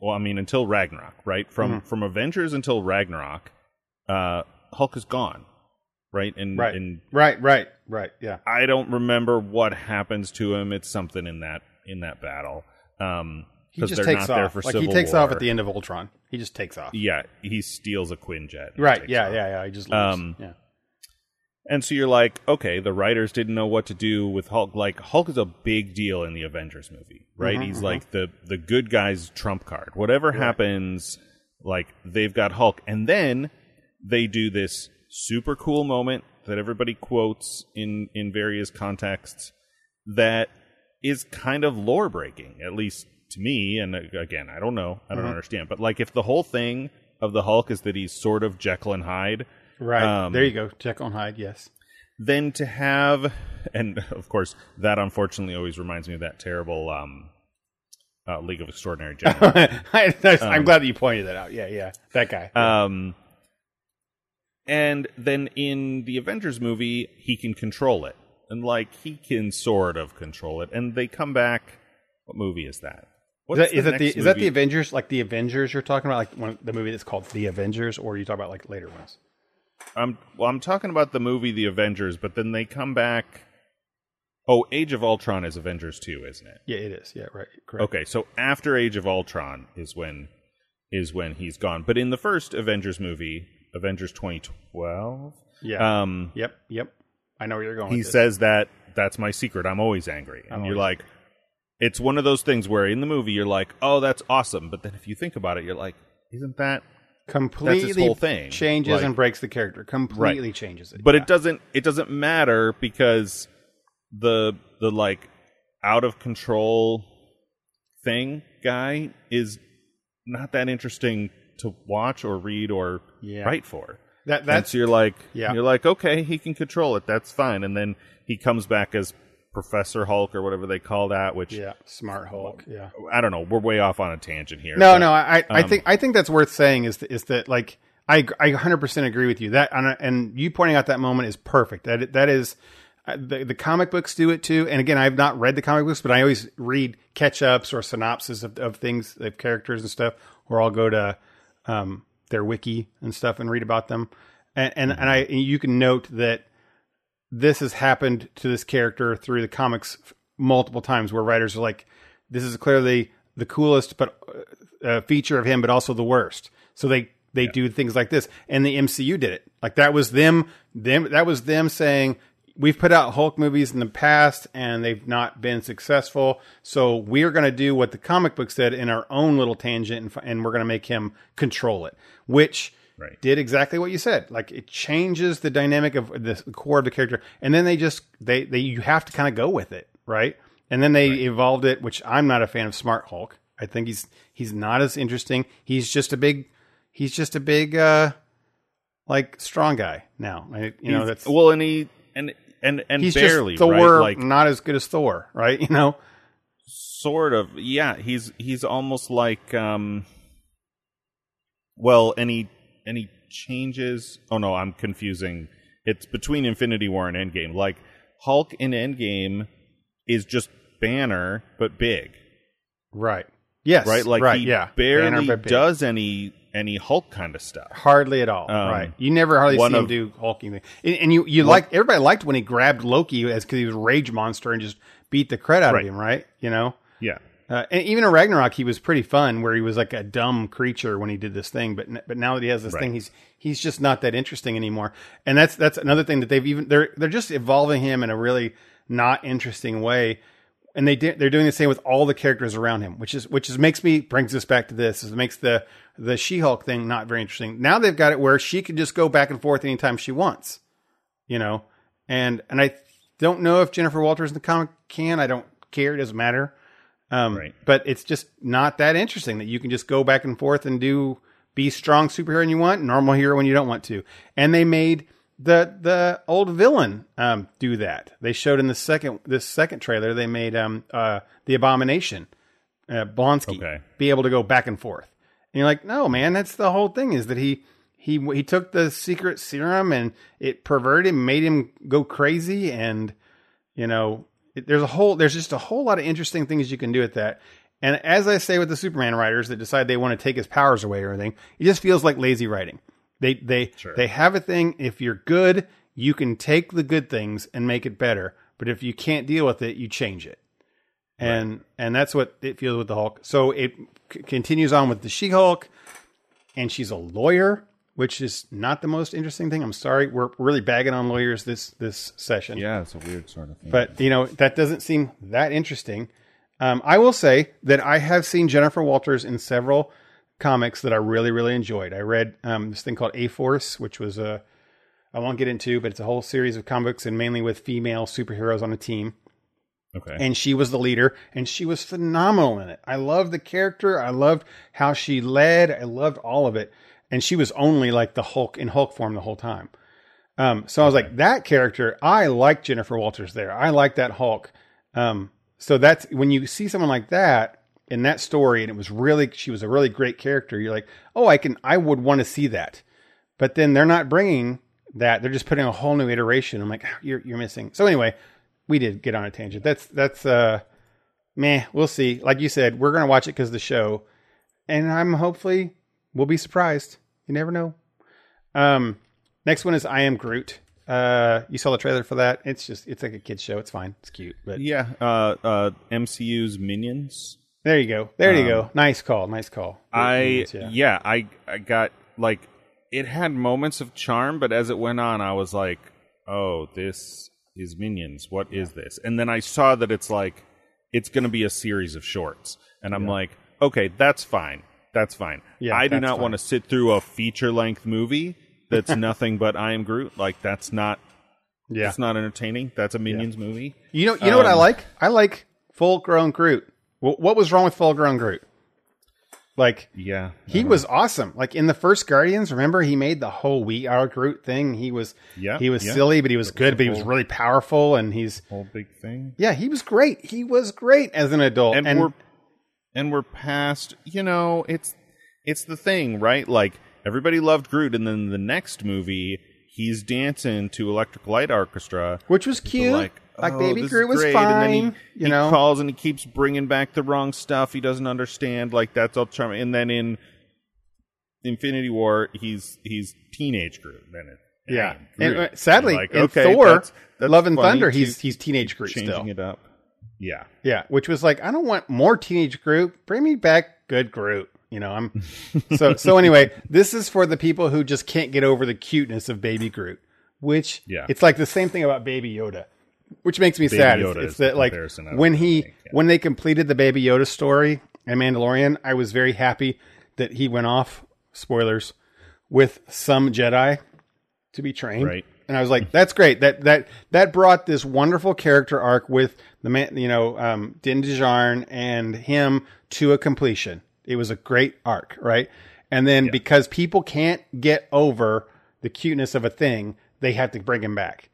well, I mean until Ragnarok, right? From Mm-hmm. from Avengers until Ragnarok, uh, Hulk is gone, right? And right. and right, right, right. Yeah. I don't remember what happens to him. It's something in that in that battle. Um, He just takes off. Like Civil he takes off at the end of Ultron. He just takes off. Yeah, he steals a Quinjet. Right. Yeah, off. yeah, yeah. He just leaves. Um, yeah. And so you're like, okay, the writers didn't know what to do with Hulk. Like Hulk is a big deal in the Avengers movie, right? He's like the the good guy's trump card. Whatever happens, like they've got Hulk, and then they do this super cool moment that everybody quotes in in various contexts that is kind of lore breaking, at least to me. And uh, again, I don't know, I don't understand, but like if the whole thing of the Hulk is that he's sort of Jekyll and Hyde Right. um, there you go. Jekyll and Hyde. Yes. then to have and of course that unfortunately always reminds me of that terrible um uh, league of extraordinary gentlemen [LAUGHS] I, am glad that you pointed that out. Yeah, yeah. That guy. um and then in the avengers movie he can control it and like he can sort of control it and they come back what movie is that is that, is, that the, is that the? Avengers? Like the Avengers you're talking about? Like one, the movie that's called The Avengers, or you talk about like later ones? I'm well I'm talking about the movie The Avengers but then they come back Oh, Age of Ultron is Avengers 2, isn't it? Yeah, it is. Yeah, right. Correct. Okay, so after Age of Ultron is when is when he's gone. But in the first Avengers movie, Avengers 2012, Yeah. um, yep. Yep. I know where you're going. he says that that's my secret. I'm always angry, and I'm you're like, it's one of those things where in the movie you're like, oh, that's awesome, but then if you think about it, you're like, isn't that? completely whole thing. changes Like- and breaks the character. Completely changes it. But Yeah. it doesn't. It doesn't matter because the the like out of control thing guy is not that interesting to watch or read or Yeah. write for. that that's so you're like, Yeah. you're like, okay, he can control it. That's fine. And then he comes back as Professor Hulk or whatever they call that. Which yeah, smart Hulk. Yeah. I don't know. We're way off on a tangent here. No, but- no, I, I um, think I think that's worth saying is that, is that like I I 100% agree with you that and, and you pointing out that moment is perfect. That that is uh, the, the comic books do it too. And again, I've not read the comic books, but I always read catch ups or synopses of, of things, of characters and stuff, or I'll go to um, their wiki and stuff and read about them. And and, and I and you can note that this has happened to this character through the comics multiple times where writers are like, this is clearly the coolest but uh, feature of him, but also the worst. So they they do things like this, and the MCU did it. Like that was them them that was them saying. We've put out Hulk movies in the past and they've not been successful. So we're going to do what the comic book said in our own little tangent and, and we're going to make him control it, which Right. did exactly what you said. Like it changes the dynamic of the core of the character, and then they just they they you have to kind of go with it, right? And then they evolved it, which I'm not a fan of Smart Hulk. I think he's he's not as interesting. He's just a big he's just a big uh like strong guy now. I, you know that's well, and he and and and he's barely just Thor, right? Like not as good as Thor, right? [LAUGHS] You know, sort of yeah he's he's almost like um well any any changes oh no i'm confusing. It's between infinity war and endgame. Like hulk in endgame is just banner but big. Right? Yes, right? Like right, he yeah, barely does any any hulk kind of stuff hardly at all. Um, right? You never hardly see him of- do hulking thing, and, and you you like everybody liked when he grabbed Loki as because he was a rage monster and just beat the crud out Right. of him, right? You know. yeah Uh, and even in Ragnarok, he was pretty fun, where he was like a dumb creature when he did this thing. But but now that he has this Right. thing, he's he's just not that interesting anymore. And that's that's another thing that they've even they're they're just evolving him in a really not interesting way. And they did, they're doing the same with all the characters around him, which is which is makes me brings us back to this. Is makes the the She Hulk thing not very interesting. Now they've got it where she can just go back and forth anytime she wants, you know. And and I don't know if Jennifer Walters in the comic can. I don't care. It doesn't matter. Um, Right. But it's just not that interesting that you can just go back and forth and do be strong superhero when you want, normal hero when you don't want to. And they made the the old villain um, do that. They showed in the second this second trailer they made um, uh, the Abomination, uh, Blonsky, Okay. be able to go back and forth. And you're like, no, man, that's the whole thing is that he he he took the secret serum and it perverted him, made him go crazy, and you know, it, there's a whole there's just a whole lot of interesting things you can do with that. And as I say with the Superman writers that decide they want to take his powers away or anything, it just feels like lazy writing. They they Sure. they have a thing. If you're good, you can take the good things and make it better. But if you can't deal with it, you change it. And and that's what it feels with the Hulk. So it c- continues on with the She Hulk, and she's a lawyer, which is not the most interesting thing. I'm sorry, we're really bagging on lawyers this this session. yeah it's a weird sort of thing But you know that doesn't seem that interesting. Um, I will say that I have seen Jennifer Walters in several comics that I really really enjoyed. I read um, this thing called A Force, which was a I won't get into, but it's a whole series of comics and mainly with female superheroes on a team okay. And she was the leader and she was phenomenal in it. I loved the character. I loved how she led. I loved all of it. And she was only like the hulk in hulk form the whole time. Um, so i was like that character i like jennifer walters there. I like that hulk. Um, so that's when you see someone like that in that story and it was really she was a really great character you're like oh i can i would want to see that. But then they're not bringing that. They're just putting a whole new iteration. I'm like you're, you're missing. So anyway we did get on a tangent. That's that's uh meh we'll see. Like you said we're gonna watch it because the show. And i'm hopefully we'll be surprised. You never know. Um next one is i am groot. Uh you saw the trailer for that. It's just it's like a kid's show. It's fine. It's cute but yeah uh uh mcu's minions. There you go. There you go. Nice call. Nice call. Um, I yeah. yeah. I I got like it had moments of charm, but as it went on, I was like, oh, this is Minions. What is this? And then I saw that it's like it's going to be a series of shorts, and I'm like, okay, that's fine. That's fine. Yeah, I do that's not want to sit through a feature length movie that's [LAUGHS] nothing but I am Groot. Like that's not yeah that's not entertaining. That's a Minions movie. You know, you know what I Um, like? I like full grown Groot. Wh- What was wrong with full grown Groot? Like Yeah, he was awesome. Like in the first Guardians, remember he made the whole "We Are Groot" thing. He was Yeah, he was yeah. silly, but he was good. But he was really powerful, and he's whole big thing. yeah, he was great. He was great as an adult. and, we're and we're past you know it's it's the thing right like everybody loved groot and then the next movie he's dancing to electric light orchestra which was cute. like Like, "Oh, Baby this Groot was great," fine. and then he, you he know, calls and he keeps bringing back the wrong stuff he doesn't understand like that's all charming and then in infinity war he's he's teenage groot then it yeah. Groot. And, uh, sadly, Like, in okay, Thor, that's- that's Love and Thunder, he's he's teenage Groot changing still. it up yeah Yeah, which was like, I don't want more teenage Groot. Bring me back good Groot. You know, I'm [LAUGHS] so so anyway, this is for the people who just can't get over the cuteness of baby Groot. Which Yeah. it's like the same thing about baby Yoda. Which makes me sad. It's, Yoda it's the that like when he yeah. when they completed the baby Yoda story in Mandalorian, I was very happy that he went off spoilers with some Jedi to be trained. Right. And I was like, [LAUGHS] that's great. That that that brought this wonderful character arc with the man, you know, um, Din Djarin and him to a completion. It was a great arc, right? And then because people can't get over the cuteness of a thing, they have to bring him back.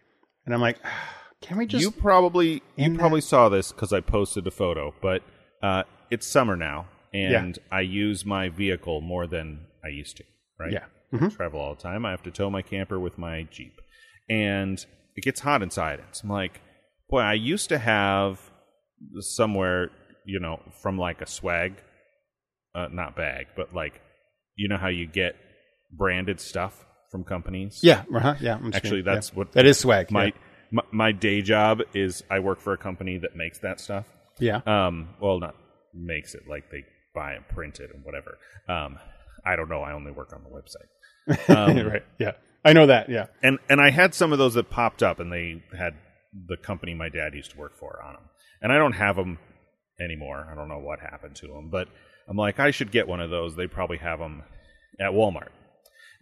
And I'm like, [SIGHS] can we just? you probably you in probably saw this because I posted a photo, but uh, it's summer now, and I use my vehicle more than I used to. Right? Yeah. I travel all the time. I have to tow my camper with my Jeep, and it gets hot inside. It's I'm like, boy, I used to have somewhere, you know, from like a swag, uh, not bag, but like, you know how you get branded stuff from companies. yeah, uh-huh, yeah. I'm Actually, kidding. that's Yeah. what that is swag. my, yeah. my my day job is I work for a company that makes that stuff. yeah. Um, well, not makes it like they buy and print it and whatever. Um, I don't know. I only work on the website. [LAUGHS] Um, right. Yeah. I know that. Yeah. and and I had some of those that popped up, and they had the company my dad used to work for on them, and I don't have them anymore. I don't know what happened to them, but I'm like, I should get one of those. They probably have them at Walmart.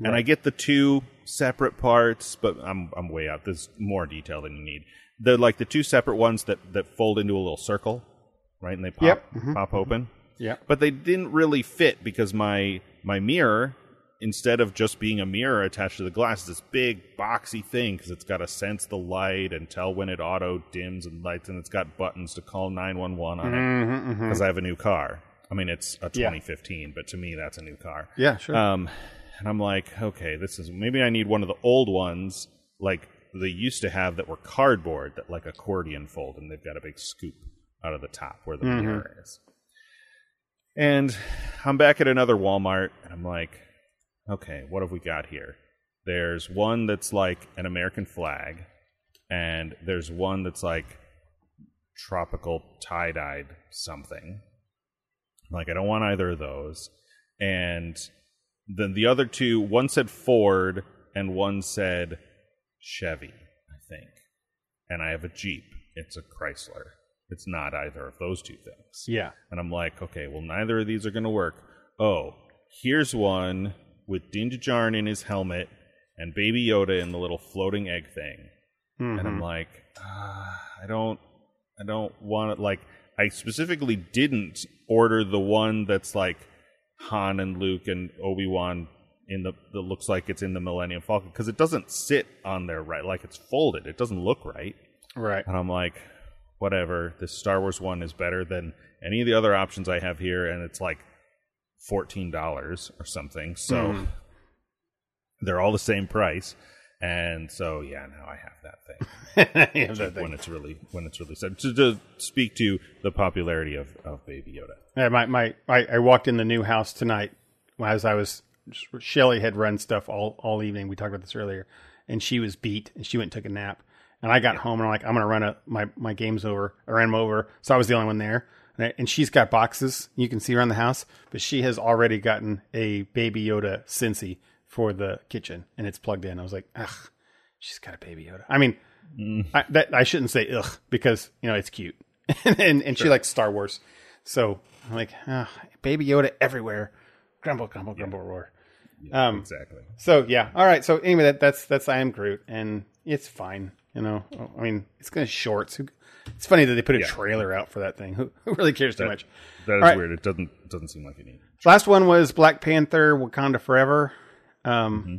And I get the two separate parts, but I'm I'm way out. There's more detail than you need. They're like the two separate ones that that fold into a little circle, right? And they pop Yep. Mm-hmm. pop open. Mm-hmm. Yeah. But they didn't really fit because my my mirror, instead of just being a mirror attached to the glass, is this big boxy thing because it's got to sense the light and tell when it auto dims and lights, and it's got buttons to call nine one one on it mm-hmm, mm-hmm. because I have a new car. I mean, it's a Mm-hmm, Yeah. 2015, but to me, that's a new car. Yeah. Sure. Um, and I'm like, okay, this is maybe I need one of the old ones like they used to have that were cardboard that like accordion fold, and they've got a big scoop out of the top where the mirror is. And I'm back at another Walmart, and I'm like, okay, what have we got here? There's one that's like an American flag, and there's one that's like tropical tie dyed something. Like, I don't want either of those. And then the other two, one said Ford, and one said Chevy, I think. And I have a Jeep. It's a Chrysler. It's not either of those two things. yeah. And I'm like, okay, well, neither of these are going to work. Oh, here's one with Din Djarin in his helmet and Baby Yoda in the little floating egg thing. And I'm like, ah, I don't, I don't want it. Like, I specifically didn't order the one that's like Han and Luke and Obi Wan in the that looks like it's in the Millennium Falcon because it doesn't sit on there right. Like it's folded. It doesn't look right. Right. And I'm like, whatever. This Star Wars one is better than any of the other options I have here, and it's like fourteen dollars or something. So mm-hmm. they're all the same price. And so yeah, now I have that thing [LAUGHS] yeah, that thing. when it's really when it's really said to, to speak to the popularity of, of Baby Yoda. Yeah, my my I, I walked in the new house tonight as I was Shelly had run stuff all all evening. We talked about this earlier, and she was beat and she went and took a nap. And I got home and I'm like, I'm gonna run a my my game's over. I ran them over, so I was the only one there. And, I, and she's got boxes you can see around the house, but she has already gotten a Baby Yoda Scentsy for the kitchen, and it's plugged in. I was like, ugh, she's got a Baby Yoda. I mean, I, that I shouldn't say ugh because you know it's cute, [LAUGHS] and and she likes Star Wars, so I'm like, Baby Yoda everywhere, grumble, grumble, grumble, roar. Um, Exactly. so yeah, all right. So anyway, that, that's that's I am Groot, and it's fine. You know, I mean, it's gonna shorts. It's funny that they put a Yeah. trailer out for that thing. Who, who really cares too much? That is right. weird. It doesn't doesn't seem like you need. Last one was Black Panther: Wakanda Forever. Um, Mm-hmm.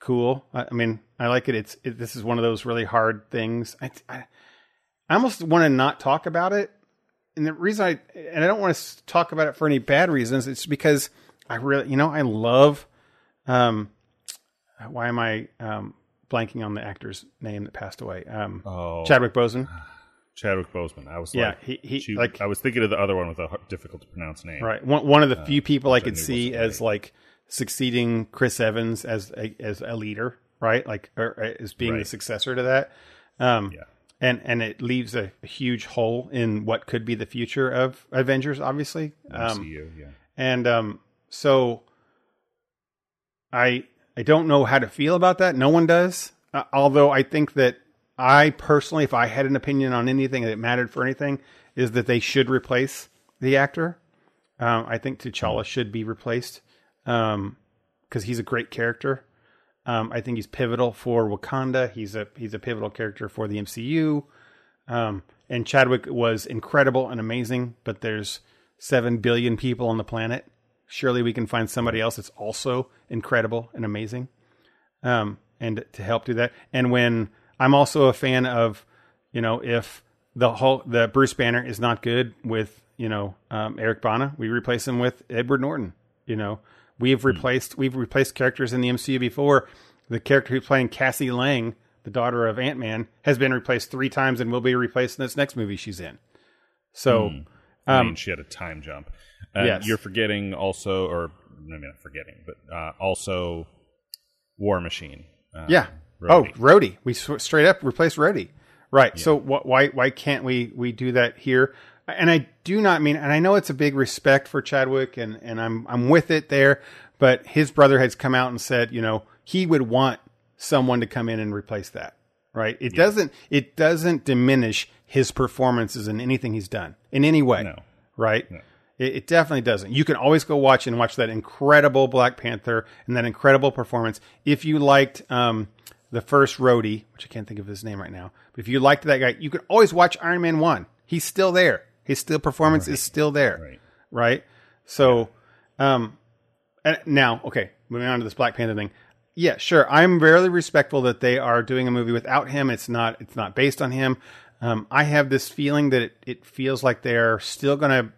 Cool. I, I mean, I like it. It's it, this is one of those really hard things. I I, I almost want to not talk about it, and the reason I and I don't want to talk about it for any bad reasons. It's because I really, you know, I love. Um, why am I um blanking on the actor's name that passed away? Um, Oh, Chadwick Boseman. [SIGHS] Chadwick Boseman. I was Yeah, like, he- he- like- I was thinking of the other one with a difficult to pronounce name. Right. One one of the few people I Uh, I could knew see as like succeeding Chris Evans as a, as a leader, right? Like or, or as being the successor to that. Um Yeah. and and it leaves a, a huge hole in what could be the future of Avengers obviously. Um MCU. Yeah. and um so I I don't know how to feel about that. No one does. Uh, although I think that I personally, if I had an opinion on anything that mattered for anything, is that they should replace the actor. Um, I think T'Challa should be replaced. Um, because he's a great character. Um, I think he's pivotal for Wakanda. He's a he's a pivotal character for the MCU. Um, and Chadwick was incredible and amazing, but there's seven billion people on the planet. Surely we can find somebody else that's also incredible and amazing, um, and to help do that. And when I'm also a fan of, you know, if the whole the Bruce Banner is not good with you know um, Eric Bana, we replace him with Edward Norton. You know, we've replaced we've replaced characters in the MCU before. The character who's playing Cassie Lang, the daughter of Ant Man, has been replaced three times and will be replaced in this next movie she's in. So, I um, mean, she had a time jump. Uh, Yes. You're forgetting also, or maybe not forgetting, but uh, also War Machine. Uh, yeah. Rhodey. Oh, Rhodey. We sw- straight up replaced Rhodey. Right. So wh- why why can't we we do that here? And I do not mean, and I know it's a big respect for Chadwick, and and I'm I'm with it there. But his brother has come out and said, you know, he would want someone to come in and replace that. Right. It doesn't it doesn't diminish his performances in anything he's done in any way. No. Right. It, it definitely doesn't. You can always go watch and watch that incredible Black Panther and that incredible performance. If you liked um, the first Rhodey, which I can't think of his name right now, but if you liked that guy, you can always watch Iron Man one. He's still there. His still performance is still there. Right. Right. So, um, and now okay, moving on to this Black Panther thing. Yeah, sure. I'm very respectful that they are doing a movie without him. It's not. It's not based on him. Um, I have this feeling that it, it feels like they're still going to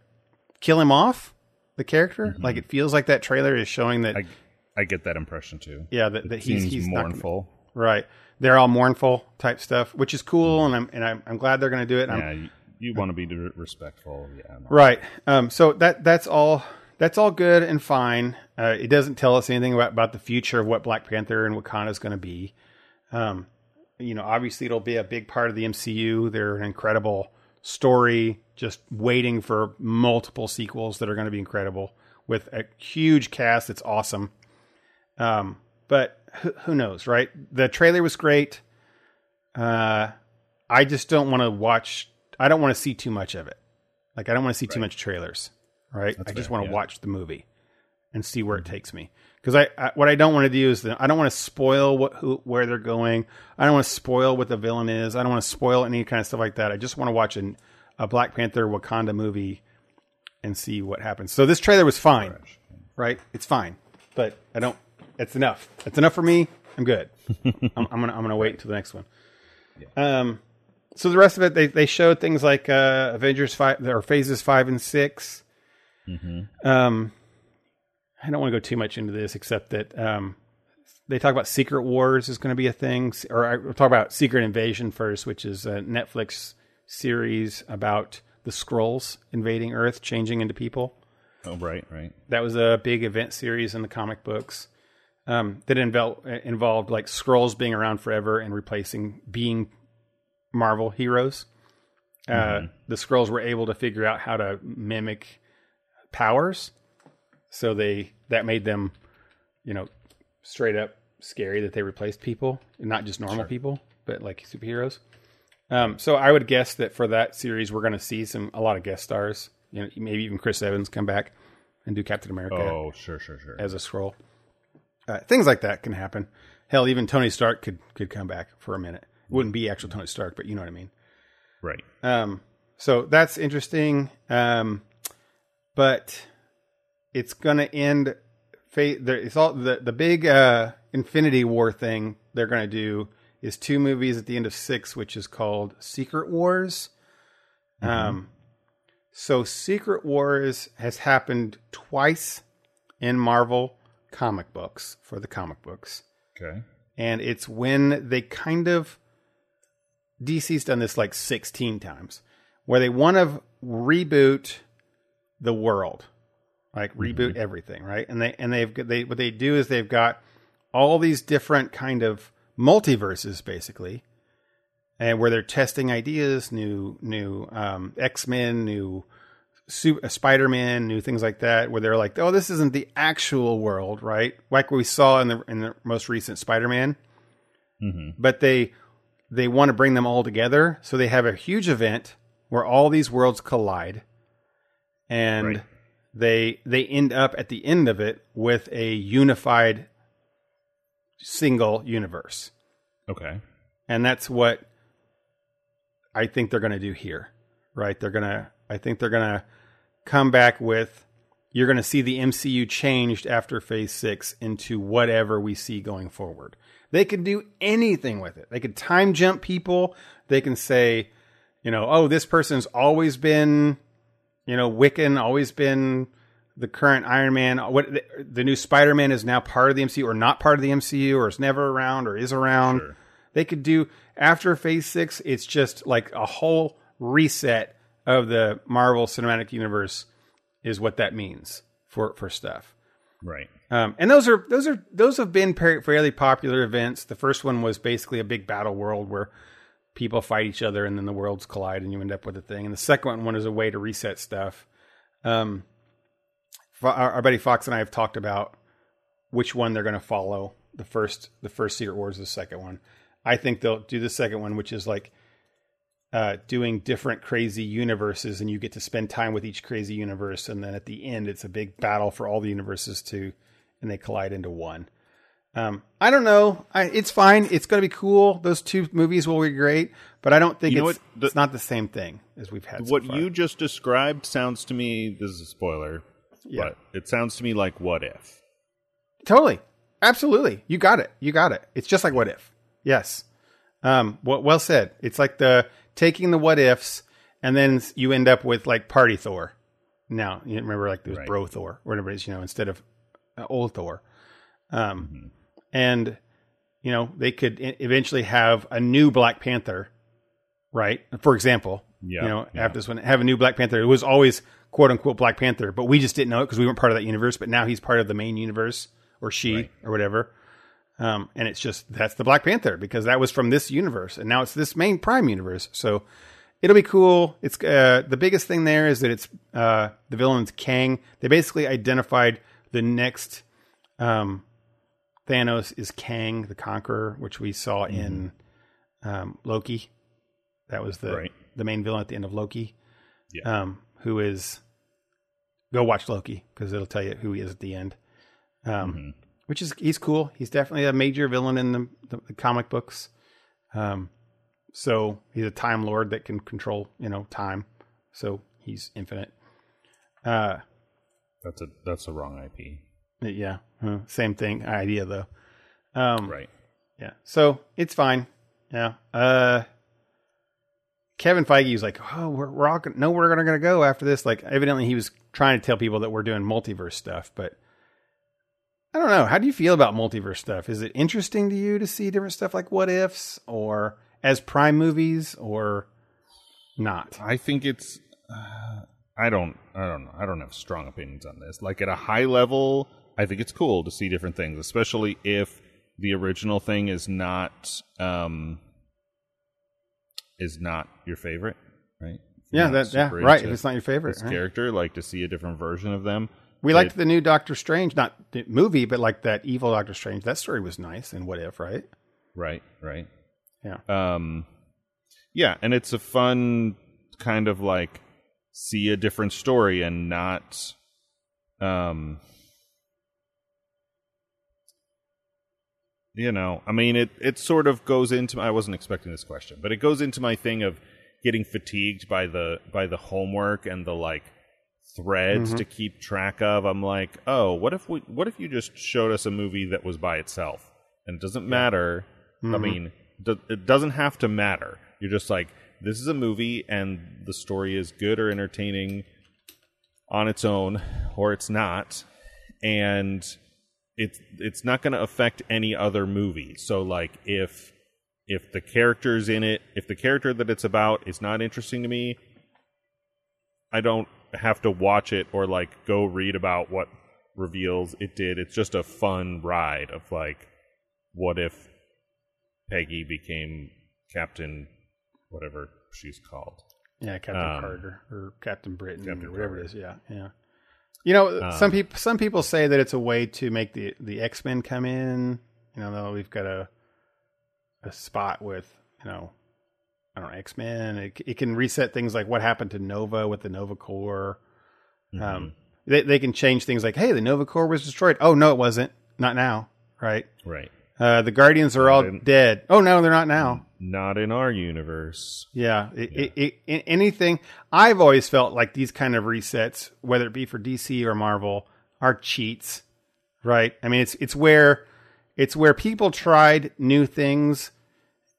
kill him off, the character. Like it feels like that trailer is showing that. I, I get that impression too. yeah, that, that he's he's not gonna- mournful. right. They're all mournful type stuff, which is cool, and I'm and I'm, I'm glad they're going to do it. Yeah, you, want to be re- respectful. Yeah. Right. Um, so that that's all that's all good and fine. Uh, it doesn't tell us anything about, about the future of what Black Panther and Wakanda is going to be. Um, you know, obviously it'll be a big part of the MCU. They're an incredible story, just waiting for multiple sequels that are going to be incredible with a huge cast. It's awesome. Um, but who, who knows, right? The trailer was great. Uh, I just don't want to watch. I don't want to see too much of it. Like I don't want to see too much trailers, right? I just fair, want to yeah. watch the movie and see where it takes me. Because I, I, what I don't want to do is that I don't want to spoil what who where they're going. I don't want to spoil what the villain is. I don't want to spoil any kind of stuff like that. I just want to watch an, a Black Panther Wakanda movie and see what happens. So this trailer was fine, right? It's fine, but I don't. It's enough. It's enough for me. I'm good. [LAUGHS] I'm, I'm gonna I'm gonna wait until the next one. Um, so the rest of it, they they showed things like uh, Avengers five or phases five and 6 Um, I don't want to go too much into this, except that um, they talk about Secret Wars is going to be a thing, or I will talk about Secret Invasion first, which is a Netflix series about the Skrulls invading Earth, changing into people. Oh, right, right. that was a big event series in the comic books. Um, that involved involved like Skrulls being around forever and replacing being Marvel heroes. Uh, the Skrulls were able to figure out how to mimic powers, so they that made them, you know, straight up scary that they replaced people, not just normal people, but like superheroes. Um, so I would guess that for that series, we're going to see some a lot of guest stars. You know, maybe even Chris Evans come back and do Captain America Oh, sure, sure, sure. as a Skrull. Uh, things like that can happen. Hell, even Tony Stark could could come back for a minute. Wouldn't be actual Tony Stark, but you know what I mean. right. Um, so that's interesting. Um, but it's going to end. Fa- there, it's all the the big uh, Infinity War thing they're going to do is two movies at the end of six, which is called Secret Wars. Um, so Secret Wars has happened twice in Marvel comic books for the comic books Okay. and it's when they kind of DC's done this like 16 times where they want to reboot the world like reboot everything right and they and they've got- they what they do is they've got all these different kind of multiverses basically and where they're testing ideas new new um, x-men new uh, Spider-Man, new things like that, where they're like, "Oh, this isn't the actual world, right?" Like we saw in the in the most recent Spider-Man. But they they want to bring them all together, so they have a huge event where all these worlds collide, and Right. they they end up at the end of it with a unified single universe. Okay. And that's what I think they're going to do here. Right? They're going to I think they're going to come back with you're going to see the MCU changed after phase 6 into whatever we see going forward. They could do anything with it. They could time jump people. They can say, you know, oh, this person's always been, you know, Wiccan, always been the current Iron Man. What the, the new Spider Man is now part of the MCU or not part of the MCU or is never around or is around. Sure. They could do after Phase Six. It's just like a whole reset of the Marvel Cinematic Universe. Is what that means for for stuff. Right. Um, and those are those are those have been fairly popular events. The first one was basically a big battle world where people fight each other and then the worlds collide and you end up with a thing. And the second one is a way to reset stuff. Um, our, our buddy Fox and I have talked about which one they're going to follow. The first the first Secret Wars, the second one. I think they'll do the second one, which is like uh, doing different crazy universes, and you get to spend time with each crazy universe, and then at the end, it's a big battle for all the universes to, and they collide into one. Um, I don't know. I, it's fine. It's going to be cool. Those two movies will be great, but I don't think You know it's? The- it's not the same thing as we've had. so What far. you just described sounds to me. This is a spoiler. Yeah. But it sounds to me like what if. Totally. Absolutely. You got it. You got it. It's just like what if. Yes. Um, well, well said. It's like the taking the what ifs and then you end up with like party Thor. Now, you remember like there's Right. bro Thor, or whatever it is, you know, instead of uh, old Thor. Um, Mm-hmm. and you know, they could eventually have a new Black Panther, right? For example, Yeah, you know, yeah. after this one, have a new Black Panther. It was always quote unquote Black Panther, but we just didn't know it because we weren't part of that universe. But now he's part of the main universe, or she, Right. or whatever. Um, and it's just that's the Black Panther because that was from this universe, and now it's this main Prime universe. So it'll be cool. It's uh, the biggest thing there is that it's uh, the villain's Kang. They basically identified the next um, Thanos is Kang the Conqueror, which we saw in um, Loki. That was the Right. the main villain at the end of Loki. Yeah. Um, who is go watch Loki because it'll tell you who he is at the end. Um, Mhm. which is he's cool. He's definitely a major villain in the, the, the comic books. Um, so he's a time lord that can control you know time. So he's infinite. Uh, That's a that's a wrong IP. yeah, uh, same thing idea though. Um, Right. Yeah. So it's fine. Yeah. Uh Kevin Feige was like, "Oh, we're we're all gonna, know we're gonna, gonna go after this." Like, evidently, he was trying to tell people that we're doing multiverse stuff, but I don't know. How do you feel about multiverse stuff? Is it interesting to you to see different stuff like what ifs or as prime movies or not? I think it's. Uh, I don't. I don't know. I don't have strong opinions on this. Like at a high level, I think it's cool to see different things, especially if the original thing is not um is not your favorite, right? Yeah, that yeah, right. If it's not your favorite, this right? character, like to see a different version of them. we liked the new Doctor Strange, not the movie, but like that evil Doctor Strange. That story was nice and what if, right? Right. Right. Yeah. um yeah and it's a fun kind of like see a different story and not um you know i mean it it sort of goes into i wasn't expecting this question but it goes into my thing of getting fatigued by the by the homework and the like threads to keep track of. I'm like oh what if we what if you just showed us a movie that was by itself? And it doesn't matter. I mean do, it doesn't have to matter. You're just like this is a movie and the story is good or entertaining on its own or it's not. And it's it's not going to affect any other movie. So like if if the characters in it if the character that it's about is not interesting to me i don't have to watch it or like go read about what reveals it did. It's just a fun ride of like what if peggy became captain whatever she's called Yeah, Captain Um, Carter or Captain Britain, Captain or whatever Carter. it is. Yeah, yeah. You know, Um, some people some people say that it's a way to make the the X Men come in. You know, though we've got a a spot with you know, I don't know X Men. It, it can reset things like what happened to Nova with the Nova Corps. Mm-hmm. Um, they they can change things like, hey, the Nova Corps was destroyed. Oh no, it wasn't. Not now. Right. Right. Uh, the Guardians are all in- dead. Oh no, they're not now. Not in our universe. Yeah, it, It, it, it- anything. I've always felt like these kind of resets, whether it be for DC or Marvel, are cheats, right? I mean, it's it's where it's where people tried new things,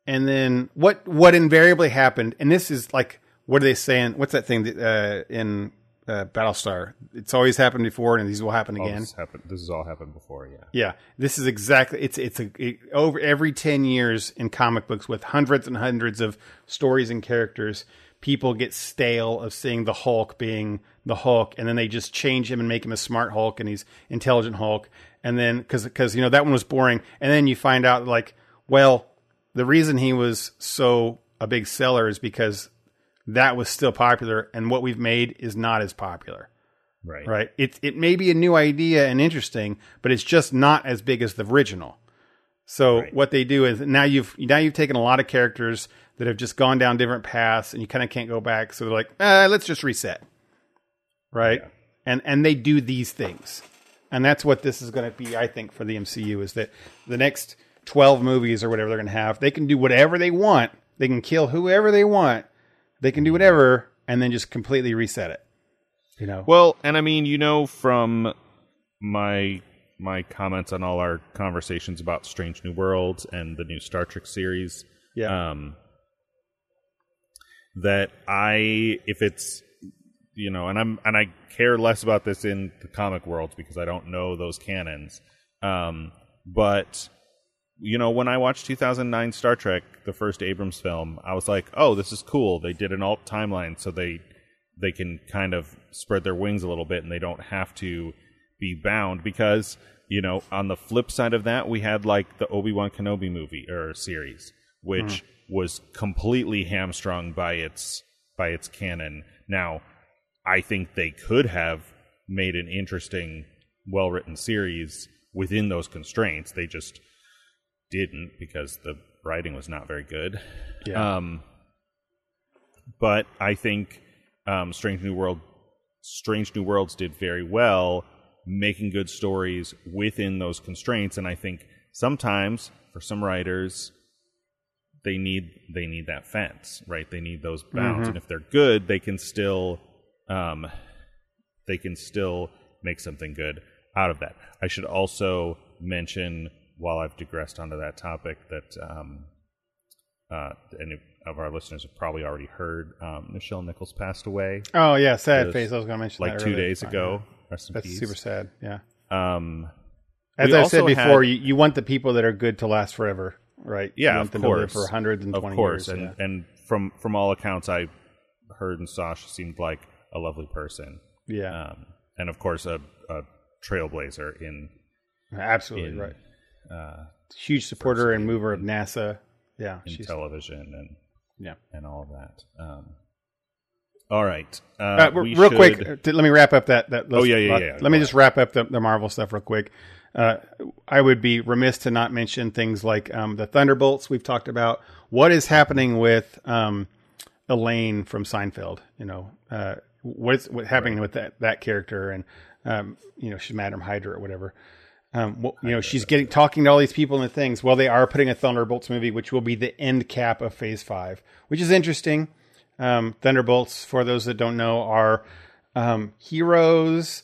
and then what what invariably happened, and this is like what are they saying? What's that thing that, uh, in uh, Battlestar? It's always happened before, and these will happen again. This, happened, this has all happened before, yeah. Yeah, this is exactly it's it's a it, over every 10 years in comic books with hundreds and hundreds of stories and characters, people get stale of seeing the Hulk being the Hulk and then they just change him and make him a smart Hulk and he's intelligent Hulk and then cuz cuz you know that one was boring and then you find out like well, the reason he was so a big seller is because that was still popular and what we've made is not as popular Right. right? It it may be a new idea and interesting, but it's just not as big as the original. So Right. what they do is now you've now you've taken a lot of characters that have just gone down different paths, and you kind of can't go back. So they're like, uh, let's just reset, right? Yeah. And and they do these things, and that's what this is going to be. I think for the MCU is that the next twelve movies or whatever they're going to have, they can do whatever they want. They can kill whoever they want. They can do whatever, and then just completely reset it. You know, Well, and I mean, you know, from my my comments on all our conversations about Strange New Worlds and the new Star Trek series, yeah. um, that I, if it's, you know, and I'm and I care less about this in the comic worlds because I don't know those canons, um, but you know, when I watched 2009 Star Trek, the first Abrams film, I was like, "Oh, this is cool. They did an alt timeline, so they they can kind of spread their wings a little bit, and they don't have to be bound." Because you know, on the flip side of that, we had like the Obi Wan Kenobi movie or series, which mm-hmm. was completely hamstrung by its by its canon. Now, I think they could have made an interesting, well written series within those constraints. They just didn't because the writing was not very good. Yeah. Um, but I think um, Strange New World, Strange New Worlds did very well making good stories within those constraints, and I think sometimes for some writers they need they need that fence, right? They need those bounds, and if they're good, they can still um, they can still make something good out of that. I should also mention, while I've digressed onto that topic, that um, uh, any of our listeners have probably already heard um, Nichelle Nichols passed away Oh yeah, sad face. I was going to mention like that two earlier. days ago. Rest in That's peace. super sad. Yeah. Um, As I said before, had- you, you want the people that are good to last forever, right? yeah, of them to live course, for hundreds and of twenty years. and yeah. and from from all accounts I heard and saw, she seemed like a lovely person. yeah, Um, and of course, a, a trailblazer in absolutely in, right. Uh, Huge supporter and mover of NASA. Yeah, in television and yeah. and all of that. Um, all right, uh, Uh, real should- quick, let me wrap up that. that Oh, yeah, yeah, let- yeah, Let me just wrap up the, the Marvel stuff real quick. Uh, I would be remiss to not mention things like um, the Thunderbolts we've talked about. What is happening with um, Elaine from Seinfeld? You know, uh, what's what's happening with that that character? And um, you know, she's Madam Hydra or whatever. Um, well, you know, she's getting talking to all these people and things. Well, they are putting a Thunderbolts movie, which will be the end cap of Phase Five, which is interesting. Um, Thunderbolts, for those that don't know, are um, heroes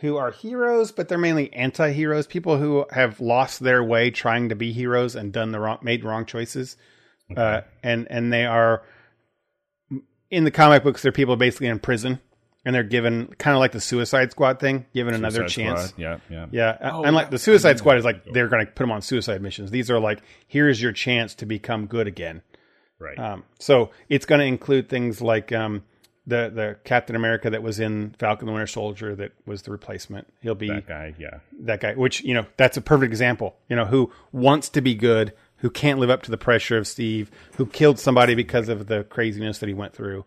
who are heroes, but they're mainly anti-heroes. People who have lost their way trying to be heroes and done the wrong, made wrong choices, uh, and and they are in the comic books. They're people basically in prison, and they're given kind of like the Suicide Squad thing, given another chance. Squad, Yeah, yeah, Yeah, Oh, unlike yeah. the Suicide Squad is like they're going to put them on suicide missions. These are like here's your chance to become good again. right. Um, so it's going to include things like um, the the Captain America that was in Falcon the Winter Soldier that was the replacement. He'll be that guy, yeah, that guy, which you know that's a perfect example. You know who wants to be good, who can't live up to the pressure of Steve, who killed somebody because of the craziness that he went through.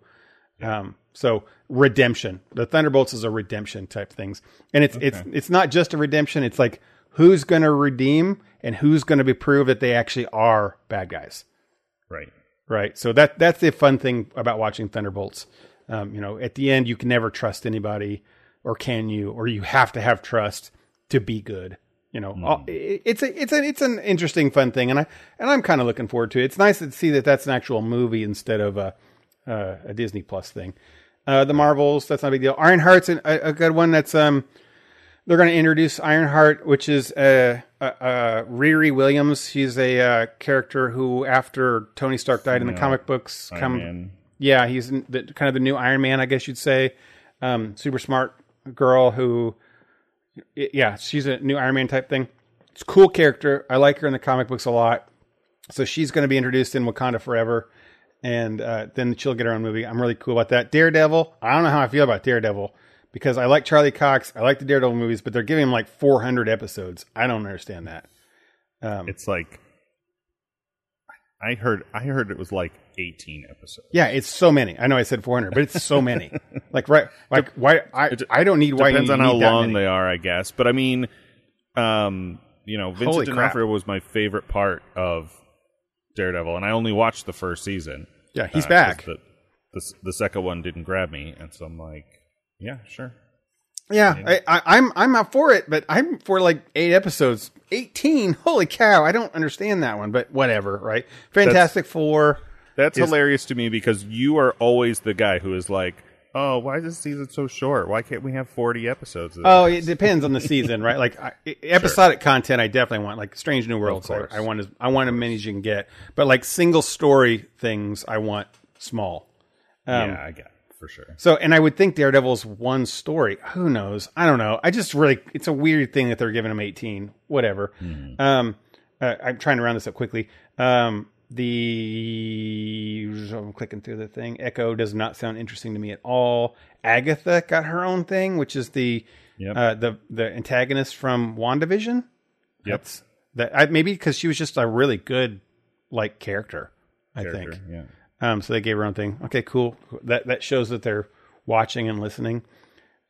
Um, so redemption, the Thunderbolts is a redemption type things, and it's it's it's not just a redemption. It's like who's going to redeem and who's going to be proved that they actually are bad guys right. right? So that that's the fun thing about watching Thunderbolts. Um, you know, at the end, you can never trust anybody. or can you, or you have to have trust to be good. You know, all- it- it's a it's a it's an interesting, fun thing, and I and I'm kind of looking forward to it. It's nice to see that that's an actual movie instead of a uh, a Disney Plus thing. Uh, the Marvels, that's not a big deal. Ironheart's an, a, a good one. That's um, they're going to introduce Ironheart, which is uh, uh, uh, Riri Williams. She's a uh, character who, after Tony Stark died in the comic books, Iron come Man. yeah, he's the, kind of the new Iron Man, I guess you'd say. Um, super smart girl who, yeah, she's a new Iron Man type thing. It's a cool character. I like her in the comic books a lot. So she's going to be introduced in Wakanda Forever, and uh, then she'll get her own movie. I'm really cool about that. Daredevil. I don't know how I feel about Daredevil because I like Charlie Cox. I like the Daredevil movies, but they're giving him like 400 episodes. I don't understand that. Um, It's like I heard. I heard it was like 18 episodes. Yeah, it's so many. I know I said 400, but it's so many. [LAUGHS] like right, like why? I I don't need why. Depends on how long they are, I guess. But I mean, um, you know, Holy Vincent crap. D'Onofrio was my favorite part of Daredevil, and I only watched the first season. Yeah, he's uh, back. The, the the second one didn't grab me, and so I'm like, yeah, sure. Yeah, I, I, I'm I'm up for it, but I'm for like eight episodes. 18. Holy cow! I don't understand that one, but whatever. Right? Fantastic Four. That's Is- hilarious to me because you are always the guy who is like, oh, why is this season so short? Why can't we have 40 episodes? of Oh, this?" it depends on the season, right? Like I, [LAUGHS] episodic content, I definitely want. Like Strange New Worlds, I, course. I want as I want as many as you can get. But like single story things, I want small. Um, yeah, I get it, for sure. So, and I would think Daredevil's one story. Who knows? I don't know. I just really, it's a weird thing that they're giving him 18. Whatever. Um, uh, I'm trying to round this up quickly. Um, the I'm clicking through the thing. Echo does not sound interesting to me at all. Agatha got her own thing, which is the Yep. uh, the the antagonist from WandaVision. Yep. That's that. I, maybe because she was just a really good like character. I Character, think. yeah. Um, so they gave her own thing. Okay, cool. That that shows that they're watching and listening.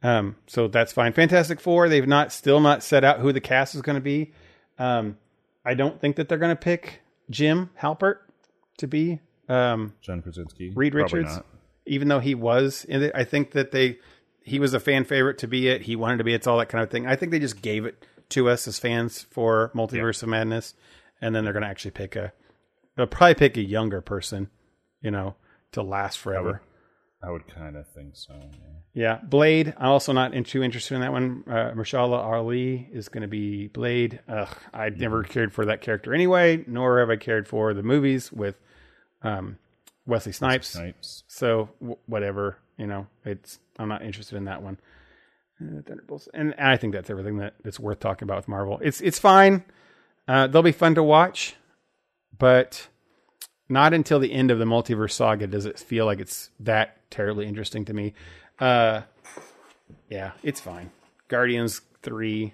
Um, so that's fine. Fantastic Four. They've not still not set out who the cast is going to be. Um, I don't think that they're going to pick Jim Halpert to be um, John Krasinski. Reed Probably Richards, not. even though he was in it. I think that they he was a fan favorite to be it. He wanted to be it's all that kind of thing. I think they just gave it to us as fans for Multiverse of Madness, and then they're going to actually pick a. They'll probably pick a younger person, you know, to last forever. I would kind of think so. yeah. Yeah, Blade. I'm also not too interested in that one. Uh, Mahershala Ali is going to be Blade. Ugh, I never cared for that character anyway, nor have I cared for the movies with um, Wesley Snipes. Snipes. So w- whatever, you know, it's I'm not interested in that one. Uh, Thunderbolts, and, and I think that's everything that that's worth talking about with Marvel. It's it's fine. Uh, they'll be fun to watch, but not until the end of the multiverse saga does it feel like it's that terribly interesting to me. Uh, yeah, it's fine. Guardians three.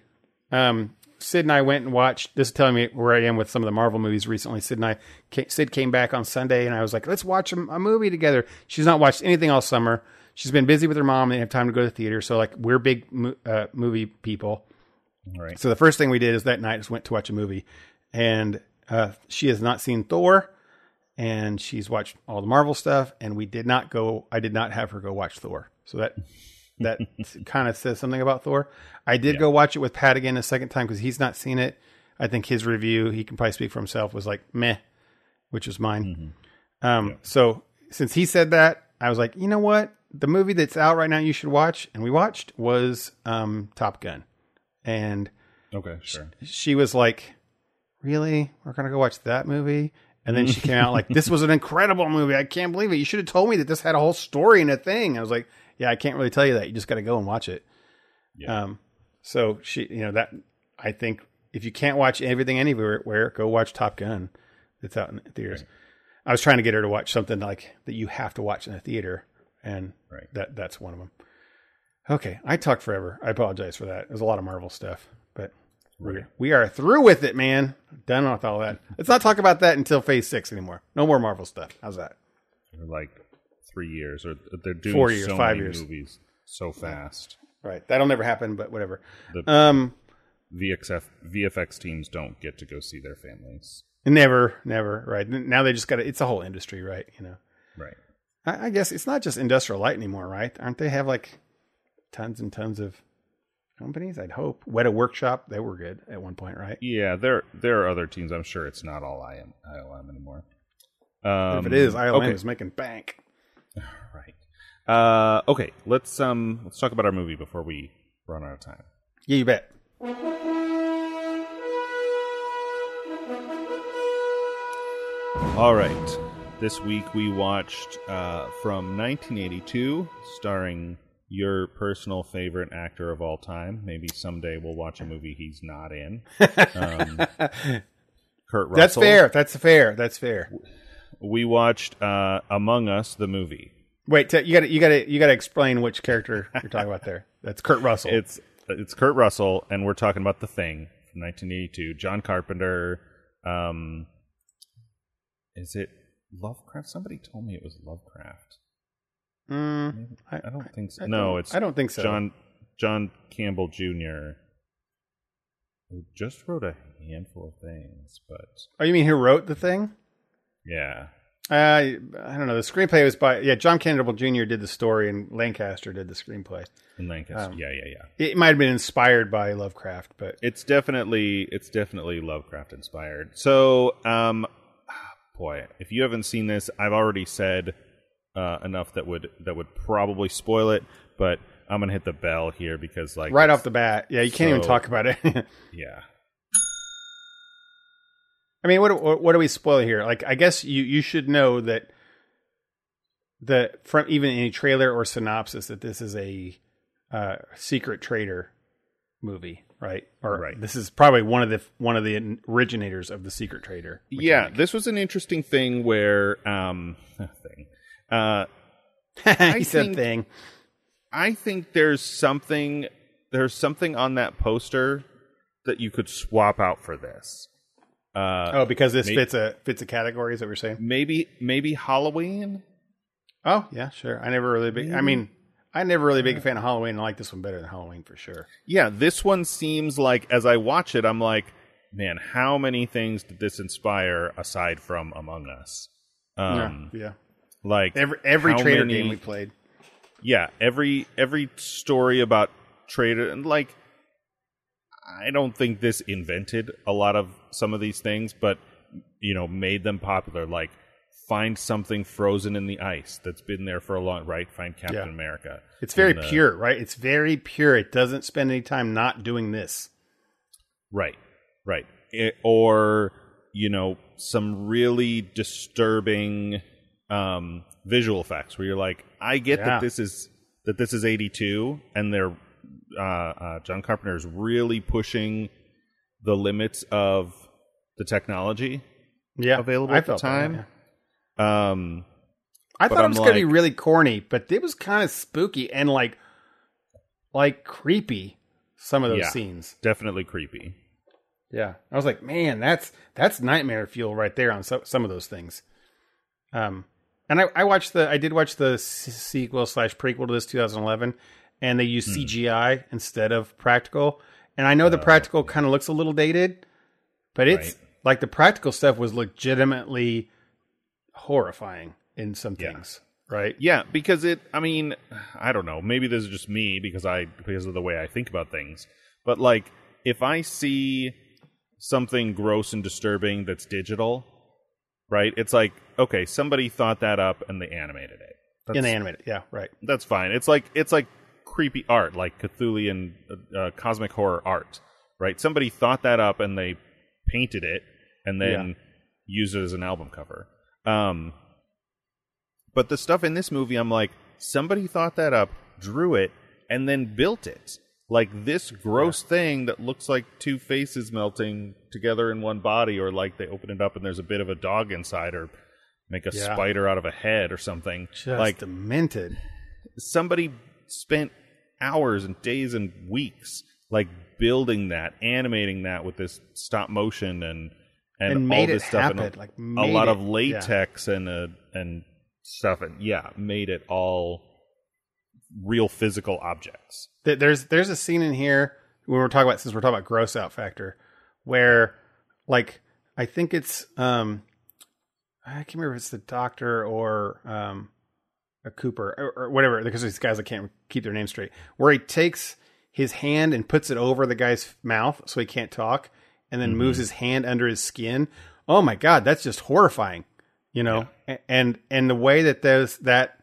Um, Sid and I went and watched. This is telling me where I am with some of the Marvel movies recently. Sid and I, Sid came back on Sunday, and I was like, "Let's watch a, a movie together." She's not watched anything all summer. She's been busy with her mom. They didn't have time to go to the theater, so like we're big uh, movie people. Right. So the first thing we did is that night just went to watch a movie, and uh, she has not seen Thor, and she's watched all the Marvel stuff, and we did not go. I did not have her go watch Thor, so that that [LAUGHS] kind of says something about Thor. I did go watch it with Pat again a second time because he's not seen it. I think his review, he can probably speak for himself, was like meh, which was mine. Um, So since he said that, I was like, you know what? The movie that's out right now you should watch, and we watched was um, Top Gun, and Okay, sure. she was like, "Really? We're gonna go watch that movie?" And then she came out like, "This was an incredible movie. I can't believe it. You should have told me that this had a whole story and a thing." I was like, "Yeah, I can't really tell you that. You just got to go and watch it." Yeah. Um, so she, you know, that I think if you can't watch everything anywhere, where go watch Top Gun. It's out in theaters. I was trying to get her to watch something like that you have to watch in the theater, and Right. that that's one of them. Okay, I talked forever. I apologize for that. There's a lot of Marvel stuff, but we we are through with it, man. Done with all that. Let's not talk about that until Phase Six anymore. No more Marvel stuff. How's that? Like three years, or they're doing Four years, so five many years. movies so fast. Right, that'll never happen. But whatever. The Um, VXF VFX teams don't get to go see their families. never, never. Right now, they just got. It's a whole industry, right? You know. Right. I, I guess it's not just Industrial Light anymore, right? Aren't they have like tons and tons of companies. I'd hope Weta Workshop they were good at one point, right? Yeah, there there are other teams. I'm sure it's not all IM, ILM anymore. Um, if it is, ILM okay. is making bank. [LAUGHS] right. Uh, okay, let's um let's talk about our movie before we run out of time. Yeah, you bet. All right. This week we watched uh, from 1982, starring your personal favorite actor of all time. Maybe someday we'll watch a movie he's not in. Um, [LAUGHS] Kurt Russell. That's fair. That's fair. That's fair. We watched uh, Among Us, the movie. Wait, you got to you got to you got to explain which character you're talking about there. [LAUGHS] That's Kurt Russell. It's it's Kurt Russell, and we're talking about The Thing from 1982. John Carpenter. Um, is it Lovecraft? Somebody told me it was Lovecraft. Mm, I, I don't think so. I no, it's I don't think so. John John Campbell Jr. Who just wrote a handful of things, but oh, you mean who wrote the thing? yeah, Uh, I don't know. The screenplay was by yeah. John Campbell Jr. did the story, and Lancaster did the screenplay. in Lancaster. Um, yeah, yeah, yeah. It might have been inspired by Lovecraft, but It's definitely it's definitely Lovecraft inspired. So, um, boy, if you haven't seen this, I've already said uh, enough that would that would probably spoil it. But I'm gonna hit the bell here because, like, right off the bat, yeah, you can't even talk about it. [LAUGHS] yeah, I mean, what what what do we spoil here? Like, I guess you you should know that the from even any trailer or synopsis that this is a uh, secret traitor movie, right? Or Right. this is probably one of the one of the originators of the secret traitor. yeah. This was an interesting thing where um [LAUGHS] thing. Uh, [LAUGHS] he said think- thing. I think there's something there's something on that poster that you could swap out for this. Uh, Oh, because this May- fits a fits a category. Is that what you're saying? maybe maybe Halloween. Oh, yeah, sure. I never really big. I mean, I never really big a fan of Halloween. I like this one better than Halloween for sure. Yeah, this one seems like as I watch it, I'm like, man, how many things did this inspire aside from Among Us? Um, yeah, yeah. Like Every every traitor many- game we played. yeah, every every story about traitor and like, I don't think this invented a lot of some of these things, but you know, made them popular. Like, find something frozen in the ice that's been there for a long, right? Find Captain Yeah. America. It's very the- pure, right? It's very pure. It doesn't spend any time not doing this. Right, right. It, or you know, some really disturbing um, visual effects where you're like, I get Yeah. that this is that this is 82, and they're uh, uh, John Carpenter is really pushing the limits of the technology Yeah, available I at the felt that, time. yeah. Um, I thought it was going to be really corny, but it was kind of spooky and like like creepy. Some of those Yeah. scenes. definitely creepy. Yeah, I was like, man, that's that's nightmare fuel right there on so, some of those things. Um, and I, I watched the, I did watch the s- sequel slash prequel to this 2011, and they use Hmm. CGI instead of practical. And I know the practical kind of looks a little dated, but it's Right. like the practical stuff was legitimately horrifying in some Yeah. things, right? Yeah, because it. I mean, I don't know. Maybe this is just me because I because of the way I think about things. But like, if I see something gross and disturbing that's digital, right? It's like, okay, somebody thought that up and they animated it. That's, In the animated, yeah, right. that's fine. It's like it's like creepy art, like Cthulhian uh, uh, cosmic horror art, right? Somebody thought that up and they painted it and then used it as an album cover. Um, but the stuff in this movie, I'm like, somebody thought that up, drew it, and then built it. Like this gross thing that looks like two faces melting together in one body, or like they open it up and there's a bit of a dog inside, or make a Yeah. spider out of a head or something. Just like demented. somebody spent hours and days and weeks like building that, animating that with this stop motion and and, And all made this stuff happen, and a, like, a lot it, of latex and uh, and stuff and yeah, made it all real physical objects. There's there's a scene in here when we're talking about since we're talking about gross out factor, where like I think it's um I can't remember if it's the doctor or um a Cooper or, or whatever, because these guys I can't keep their names straight, where he takes his hand and puts it over the guy's mouth so he can't talk, and then moves his hand under his skin. Oh my god, that's just horrifying, you know. A- And and the way that those that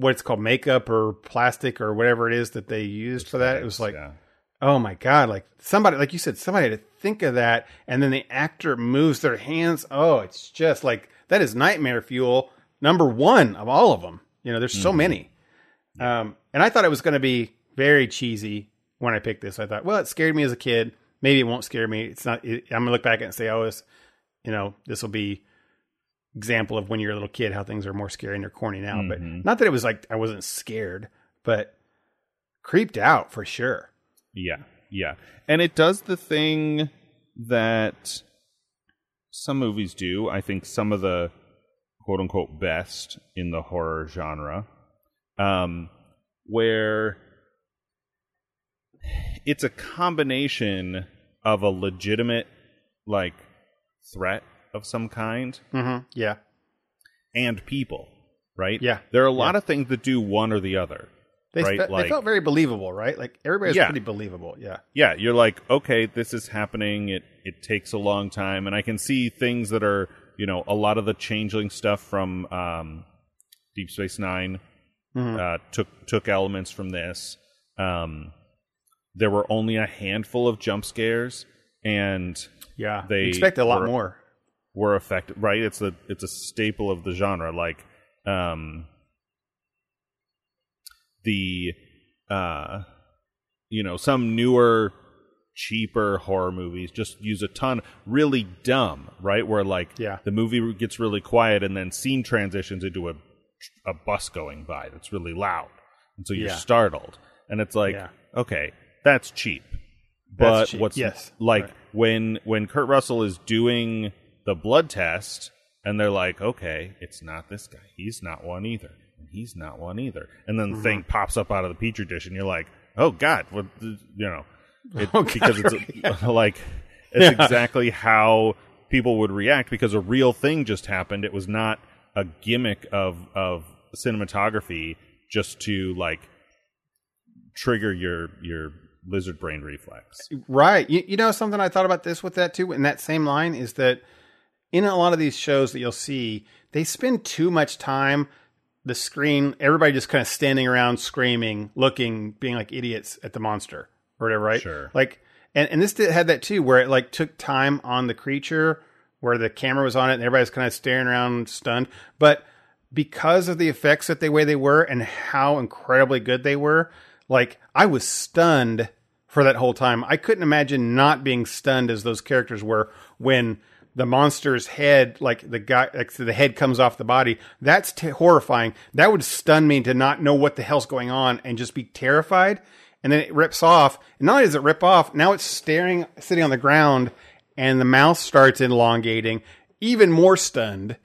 what it's called makeup or plastic or whatever it is that they used for that, it was like yeah. Oh my god! Like somebody, like you said, somebody had to think of that, and then the actor moves their hands. Oh, it's just like that is nightmare fuel number one of all of them. You know, there's so many. Um, and I thought it was going to be very cheesy when I picked this. I thought, well, it scared me as a kid. Maybe it won't scare me. It's not. It, I'm gonna look back at it and say, oh, this, you know, this will be example of when you're a little kid how things are more scary and they're corny now. But not that it was like I wasn't scared, but creeped out for sure. Yeah, yeah. And it does the thing that some movies do. I think some of the quote unquote best in the horror genre, um, where it's a combination of a legitimate, like, threat of some kind Mm-hmm. Yeah. and people, right? Yeah. There are a lot of things that do one or the other. They, right? fe- like, they felt very believable, right? Like everybody's Yeah. pretty believable. Yeah. yeah, you're like, okay, this is happening. It it takes a long time, and I can see things that are, you know, a lot of the changeling stuff from um, Deep Space 9 uh, took took elements from this. Um, there were only a handful of jump scares, and Yeah. They you expect a lot were- more. Were affected. Right? It's a it's a staple of the genre. Like, um, the uh, you know, some newer, cheaper horror movies just use a ton really dumb, right? Where like Yeah. the movie gets really quiet and then scene transitions into a a bus going by that's really loud, and so you're Yeah. startled, and it's like, Yeah. okay, that's cheap. But That's cheap, what's yes. like Right. when when Kurt Russell is doing the blood test and they're like, okay, it's not this guy. He's not one either. And he's not one either. And then Mm-hmm. the thing pops up out of the petri dish and you're like, oh God, what you know, it, [LAUGHS] Oh, God, because it's [LAUGHS] like it's exactly how people would react because a real thing just happened. It was not a gimmick of of cinematography just to like trigger your your lizard brain reflex. Right. You, you know something I thought about this with that too in that same line is that in a lot of these shows that you'll see, they spend too much time the screen everybody just kind of standing around screaming, looking, being like idiots at the monster or whatever, right? Sure. Like and and this did, had that too where it like took time on the creature where the camera was on it and everybody's kind of staring around stunned, but because of the effects that the way they were and how incredibly good they were, like I was stunned for that whole time. I couldn't imagine not being stunned as those characters were when the monster's head, like the guy, like the head comes off the body. That's t- horrifying. That would stun me to not know what the hell's going on and just be terrified. And then it rips off. And not only does it rip off, now it's staring, sitting on the ground, and the mouth starts elongating. Even more stunned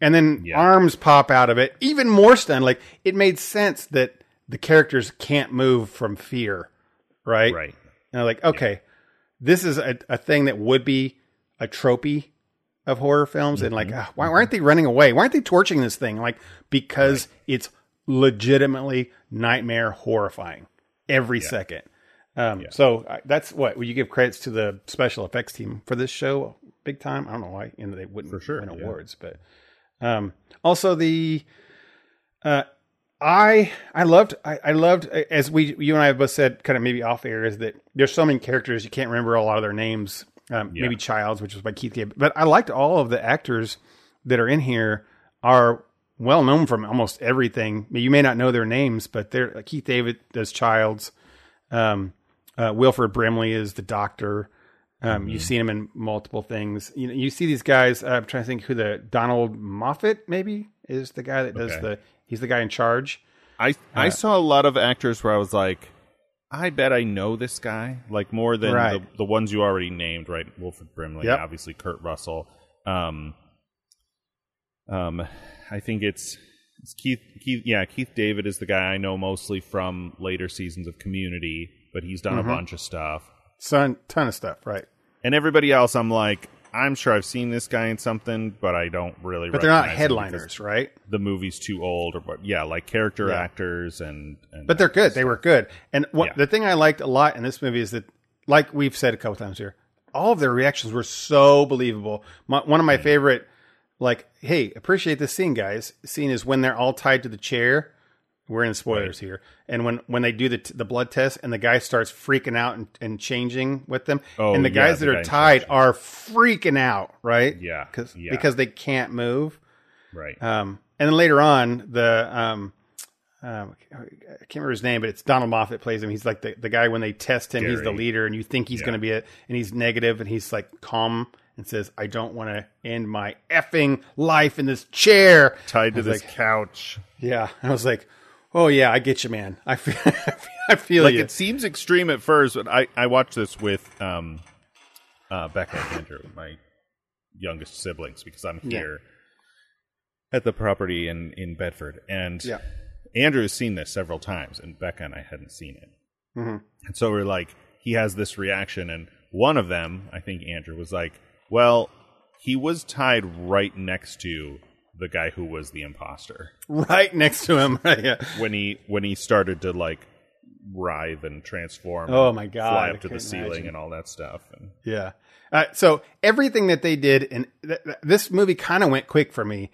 and then Yeah. arms pop out of it, even more stunned. Like it made sense that the characters can't move from fear, right? Right. And I'm like, okay, this is a, a thing that would be a tropey of horror films, and like, Mm-hmm. ah, why, why aren't they running away? Why aren't they torching this thing? Like, because it's legitimately nightmare horrifying every second. Um, So I, that's what would you give credits to the special effects team for this show? Big time. I don't know why you know, they wouldn't For sure, win yeah. awards, but um, also the uh, I I loved I, I loved as we you and I have both said kind of maybe off air is that there's so many characters you can't remember a lot of their names. Um, Yeah. Maybe Childs, which was by Keith David, but I liked all of the actors that are in here are well known from almost everything. You may not know their names, but they're Keith David does Childs. Um, uh, Wilford Brimley is the doctor. Um, You've seen him in multiple things. You know, you see these guys. Uh, I'm trying to think who the Donald Moffat maybe is the guy that does Okay. the. He's the guy in charge. I Uh, I saw a lot of actors where I was like, I bet I know this guy, like more than Right. the, the ones you already named, right? Wilford Brimley, Yep. obviously Kurt Russell. Um, um, I think it's, it's Keith, Keith. Yeah, Keith David is the guy I know mostly from later seasons of Community, but he's done Mm-hmm. a bunch of stuff. Son, ton of stuff, right? And everybody else, I'm like, I'm sure I've seen this guy in something, but I don't really. But they're not recognize him because headliners, right? The movie's too old, or what? Yeah, like character Yeah. actors and, and But they're good. They were good. And what Yeah. the thing I liked a lot in this movie is that, like we've said a couple times here, all of their reactions were so believable. My, one of my favorite, like, hey, appreciate this scene, guys. Scene is when they're all tied to the chair. We're in spoilers here, and when when they do the t- the blood test, and the guy starts freaking out and, and changing with them, Oh, and the guys the that guy are tied are freaking out, right? Yeah, because yeah. because they can't move. right. Um, and then later on, the um, um, I can't remember his name, but it's Donald Moffat plays him. He's like the, the guy when they test him, he's the leader, and you think he's Yeah. going to be it, and he's negative, and he's like calm and says, "I don't want to end my effing life in this chair." Tied to this like, couch. yeah, and [LAUGHS] I was like, "Oh yeah, I get you, man. [LAUGHS] I feel, I feel Like you." it seems extreme at first, but I I watched this with um, uh, Becca and Andrew, my youngest siblings, because I'm Yeah. here at the property in in Bedford, and Yeah. Andrew has seen this several times, and Becca and I hadn't seen it. Mhm. And so we're like, he has this reaction, and one of them, I think Andrew was like, well, he was tied right next to the guy who was the imposter right next to him. [LAUGHS] Right? Yeah. when he when he started to like writhe and transform. Oh my God, Fly I up to the ceiling imagine. and all that stuff. And Yeah. Uh, so everything that they did, and th- th- this movie kind of went quick for me.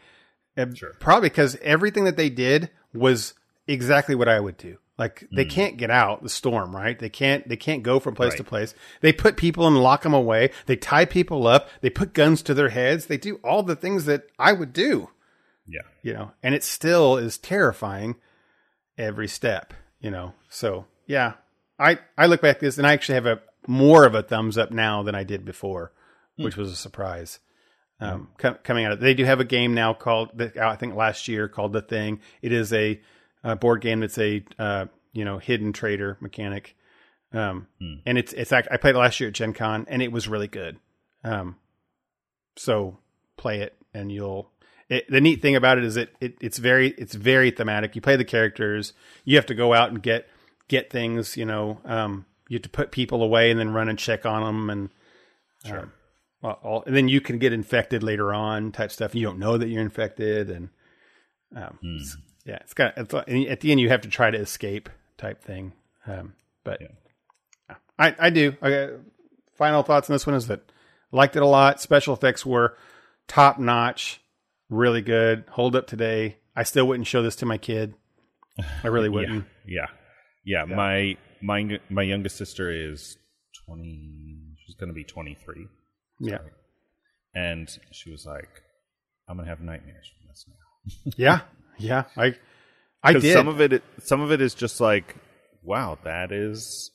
Uh, Sure. Probably because everything that they did was exactly what I would do. Like they hmm. can't get out the storm, right? They can't. They can't go from place to place. They put people and lock them away. They tie people up. They put guns to their heads. They do all the things that I would do yeah, you know, and it still is terrifying every step, you know. So yeah, I I look back at this and I actually have a more of a thumbs up now than I did before, hmm. which was a surprise. Hmm. Um, com- coming out of they do have a game now called I think last year called the Thing. It is a, a board game that's a uh, you know hidden traitor mechanic, um, and it's it's act- I played it last year at Gen Con and it was really good. Um, so play it and you'll it, the neat thing about it is it, it it's very it's very thematic. You play the characters. You have to go out and get get things you know um you have to put people away and then run and check on them and sure. well, all, and then you can get infected later on type stuff. You don't know that you're infected and um it's- yeah it's got it's, at the end you have to try to escape type thing um but Yeah. I I do okay, final thoughts on this one is that liked it a lot special effects were top notch really good hold up today I still wouldn't show this to my kid I [LAUGHS] really wouldn't yeah, yeah, yeah. My my my youngest sister is twenty. She's going to be twenty three. yeah and she was like, "I'm gonna have nightmares from this now." [LAUGHS] yeah yeah I I did some of it, some of it is just like, "Wow, that is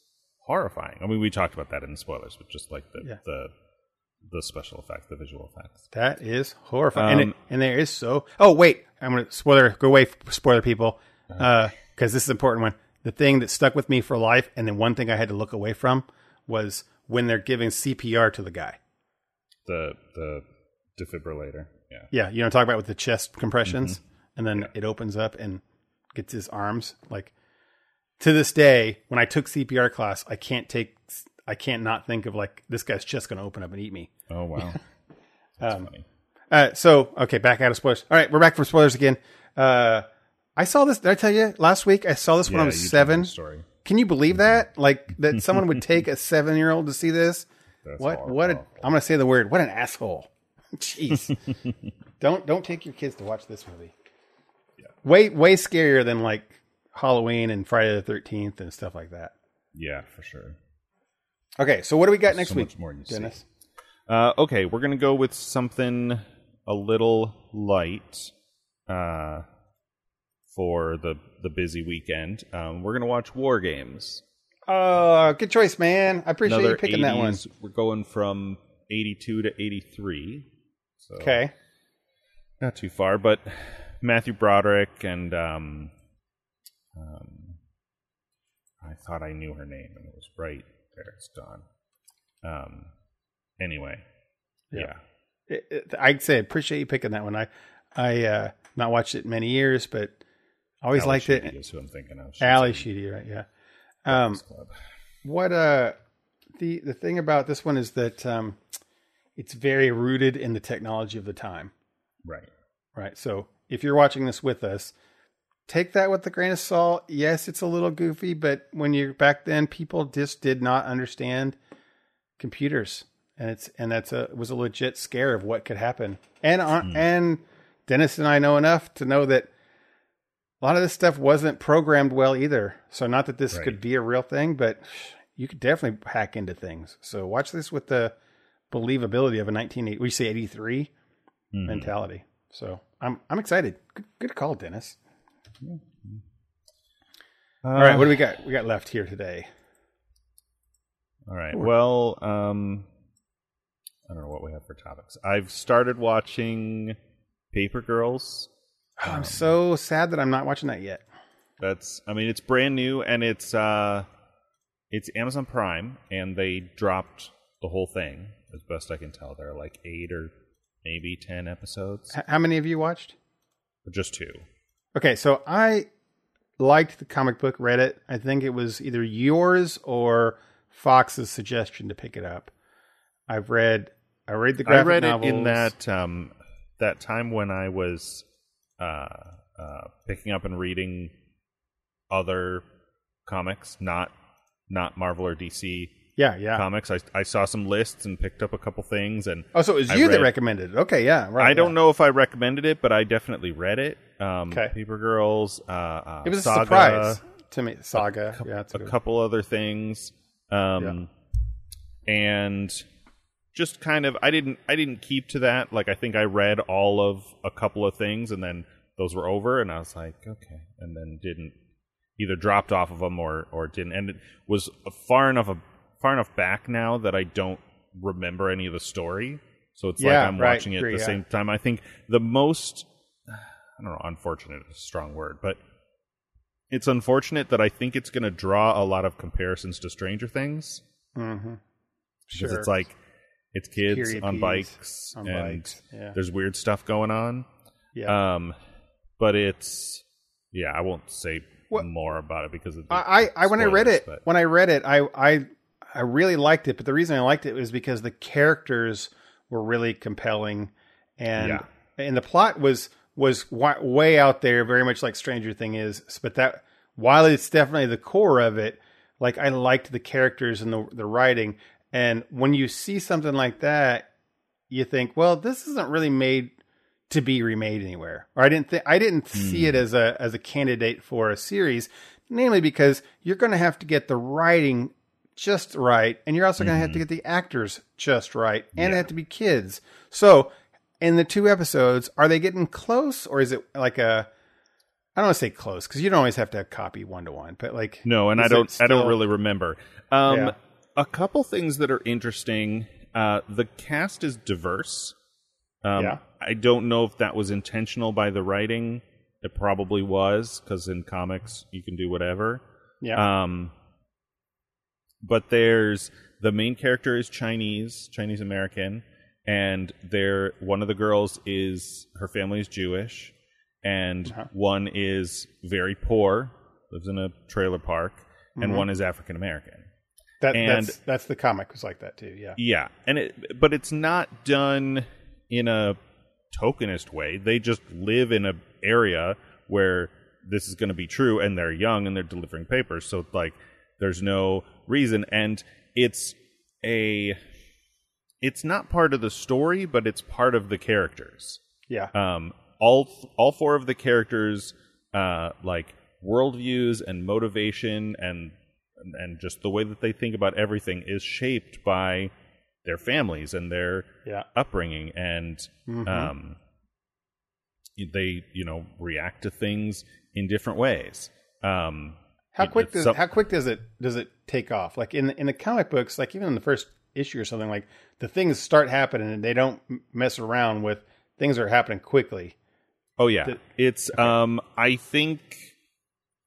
horrifying." I mean, we talked about that in the spoilers, but just like the Yeah. the the special effects, the visual effects. That is horrifying. and, Um, it, and there is so. Oh wait, I'm gonna spoiler. Go away, spoiler people, uh-huh. uh, because this is an important one. The thing that stuck with me for life, and then one thing I had to look away from was when they're giving CPR to the guy. The the defibrillator. Yeah. Yeah, you know, talk about with the chest compressions, mm-hmm. And then it opens up and gets his arms. Like to this day, when I took CPR class, I can't take. I can't not think of like this guy's chest going to open up and eat me. Oh wow. [LAUGHS] [LAUGHS] That's funny. Uh, so okay, back out of spoilers. All right, we're back from spoilers again. Uh, I saw this. Did I tell you last week? I saw this when I was you told me seven. Story. Can you believe that? Like that [LAUGHS] someone would take a seven-year-old to see this? That's what? What? A. I'm going to say the word. What an asshole! Jeez. don't don't take your kids to watch this movie. Way way scarier than like Halloween and Friday the Thirteenth and stuff like that. Yeah, for sure. Okay, so what do we got next so week, much more. Dennis? Uh, okay, we're gonna go with something a little light uh, for the the busy weekend. Um, we're gonna watch War Games. Uh, good choice, man. I appreciate Another you picking that one. We're going from eighty two to eighty three. So Okay. not too far, but Matthew Broderick and um, um, I thought I knew her name, and it was right there. It's gone. Um, anyway, yeah. it, it- I'd say I appreciate you picking that one. I I uh not watched it in many years, but always Ali liked Sheedy it. is who I'm thinking of. She's Sheedy, right? Yeah. Um, what uh the the thing about this one is that um it's very rooted in the technology of the time. Right. Right. So if you're watching this with us, take that with a grain of salt. Yes, it's a little goofy, but when you're back then, people just did not understand computers, and it's and that's a was a legit scare of what could happen. And on, and Dennis and I know enough to know that a lot of this stuff wasn't programmed well either. So not that this Right. could be a real thing, but you could definitely hack into things. So watch this with the believability of a 1980 we say 83 Mhm. mentality. So I'm I'm excited. Good, good call, Dennis. Uh, All right, what do we got? We got left here today. All right. Well, um, I don't know what we have for topics. I've started watching Paper Girls. Oh, I'm so sad that I'm not watching that yet. That's, I mean, it's brand new and it's uh, it's Amazon Prime, and they dropped the whole thing. As best I can tell, there are like eight or maybe ten episodes, H- how many of you watched? just two. Okay, so I liked the comic book, read it. I think it was either yours or Fox's suggestion to pick it up. I've read I read the I graphic read novels. it in that um, that time when I was uh, uh, picking up and reading other comics, not not Marvel or DC Yeah, yeah. comics. I I saw some lists and picked up a couple things, and Oh, so it was I you that read- recommended it. Okay, yeah, right. I don't yeah. know if I recommended it, but I definitely read it. Um, Okay. Paper Girls. Uh, uh, It was a surprise to me. Saga. yeah, that's a a good. couple other things um and just kind of i didn't i didn't keep to that like i think i read all of a couple of things and then those were over and i was like okay and then didn't either dropped off of them or or didn't and it was far enough far enough back now that i don't remember any of the story so it's Yeah, like i'm right, watching it agree, at the yeah. same time i think the most [SIGHS] i don't know unfortunate is a strong word but it's unfortunate that I think it's going to draw a lot of comparisons to Stranger Things Mhm. because Sure. it's like it's kids Period on bikes on and bikes, yeah. there's weird stuff going on. yeah. Um, but it's yeah, I won't say What- more about it because of the I, I, I when I read it, but- when I read it, I, I, I really liked it. But the reason I liked it was because the characters were really compelling, and Yeah. and the plot was was way out there, very much like Stranger Thing is. But that while it's definitely the core of it, like I liked the characters and the the writing. And when you see something like that, you think, well, this isn't really made to be remade anywhere. Or I didn't think I didn't see it hmm. as a as a candidate for a series, namely because you're going to have to get the writing just right, and you're also going to have to get the actors just right, and they have to be kids. So, in the two episodes, are they getting close, or is it like a I don't want to say close because you don't always have to have copy one to one, but like No, and I don't. I don't really remember. Um, Yeah. A couple things that are interesting. Uh, the cast is diverse. Um, Yeah. I don't know if that was intentional by the writing. It probably was because in comics you can do whatever. Yeah, Um, but there's the main character is Chinese, Chinese American, and there one of the girls is her family is Jewish, and Uh-huh. one is very poor, lives in a trailer park, and Mhm. one is African American. that, and- that's that's the comic was like that too. Yeah, Yeah, and it but it's not done in a tokenist way. They just live in a area where this is going to be true, and they're young and they're delivering papers. So like, there's no reason, and it's a it's not part of the story, but it's part of the characters. yeah, Um, all all four of the characters, uh, like worldviews and motivation and and just the way that they think about everything is shaped by their families and their yeah. upbringing and Mhm. um, they you know react to things in different ways. Um, How quick does some- how quick does it does it take off? Like in the, in the comic books, like even in the first issue or something, like the things start happening and they don't mess around with things are happening quickly. Oh yeah, The- it's um I think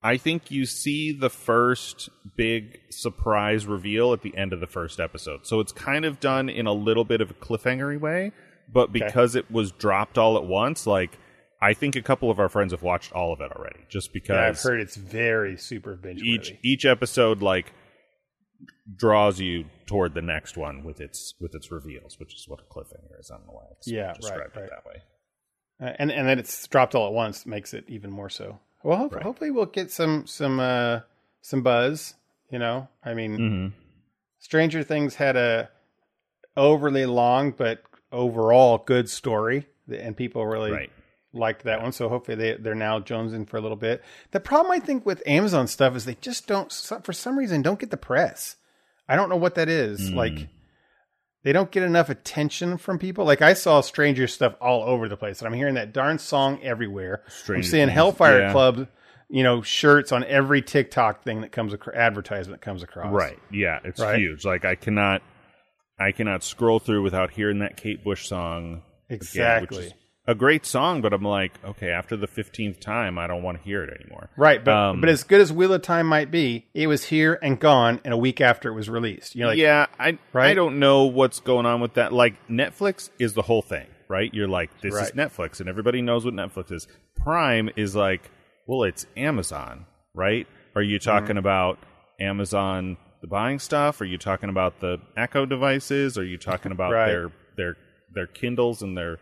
I think you see the first big surprise reveal at the end of the first episode. So it's kind of done in a little bit of a cliffhangery way, but because it was dropped all at once, like I think a couple of our friends have watched all of it already just Yeah, I've heard it's very super binge each each episode like draws you toward the next one with its with its reveals, which is what a cliffhanger is. I don't know why I Yeah, right, described right. it that way. Uh, and and then it's dropped all at once makes it even more so. Well, hope, Right. hopefully we'll get some some uh, some buzz. You know, I mean, Mm-hmm. Stranger Things had a overly long but overall good story, and people really Right. Liked that one. So hopefully they they're now jonesing for a little bit. The problem I think with Amazon stuff is they just don't for some reason don't get the press. I don't know what that is. Hmm. Like they don't get enough attention from people. Like I saw Stranger stuff all over the place, and I'm hearing that darn song everywhere. I'm seeing Things, Hellfire yeah. Club, you know, shirts on every TikTok thing that comes across, advertisement that comes across. Right. Yeah, it's Right? huge. Like I cannot I cannot scroll through without hearing that Kate Bush song. again, Exactly. is a great song, but I'm like, okay, after the 15th time, I don't want to hear it anymore. Right, but Um, but as good as Wheel of Time might be, it was here and gone in a week after it was released. You're like, yeah, I I don't know what's going on with that. Like Netflix is the whole thing, right? You're like, this is Netflix, and everybody knows what Netflix is. Prime is like, well, it's Amazon, right? Are you Mm-hmm. talking about Amazon the buying stuff? Are you talking about the Echo devices? Are you talking about [LAUGHS] Right. their their their Kindles and their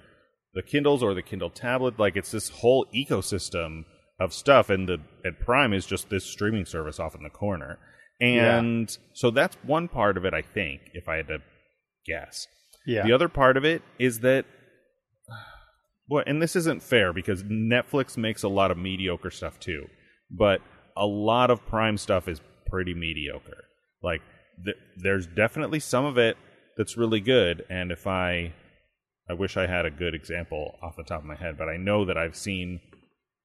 the Kindles or the Kindle tablet? Like it's this whole ecosystem of stuff, and the and Prime is just this streaming service off in the corner. And so that's one part of it, I think, if I had to guess. yeah, The other part of it is that, well, and this isn't fair because Netflix makes a lot of mediocre stuff too, but a lot of Prime stuff is pretty mediocre. Like, th- there's definitely some of it that's really good, and if I, I wish I had a good example off the top of my head, but I know that I've seen,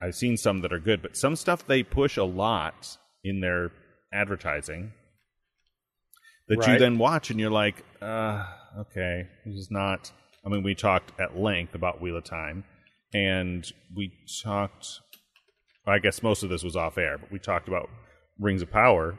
I've seen some that are good, but some stuff they push a lot in their advertising that you then watch and you're like, uh, okay, this is not. I mean, we talked at length about Wheel of Time, and we talked. I guess most of this was off air, but we talked about Rings of Power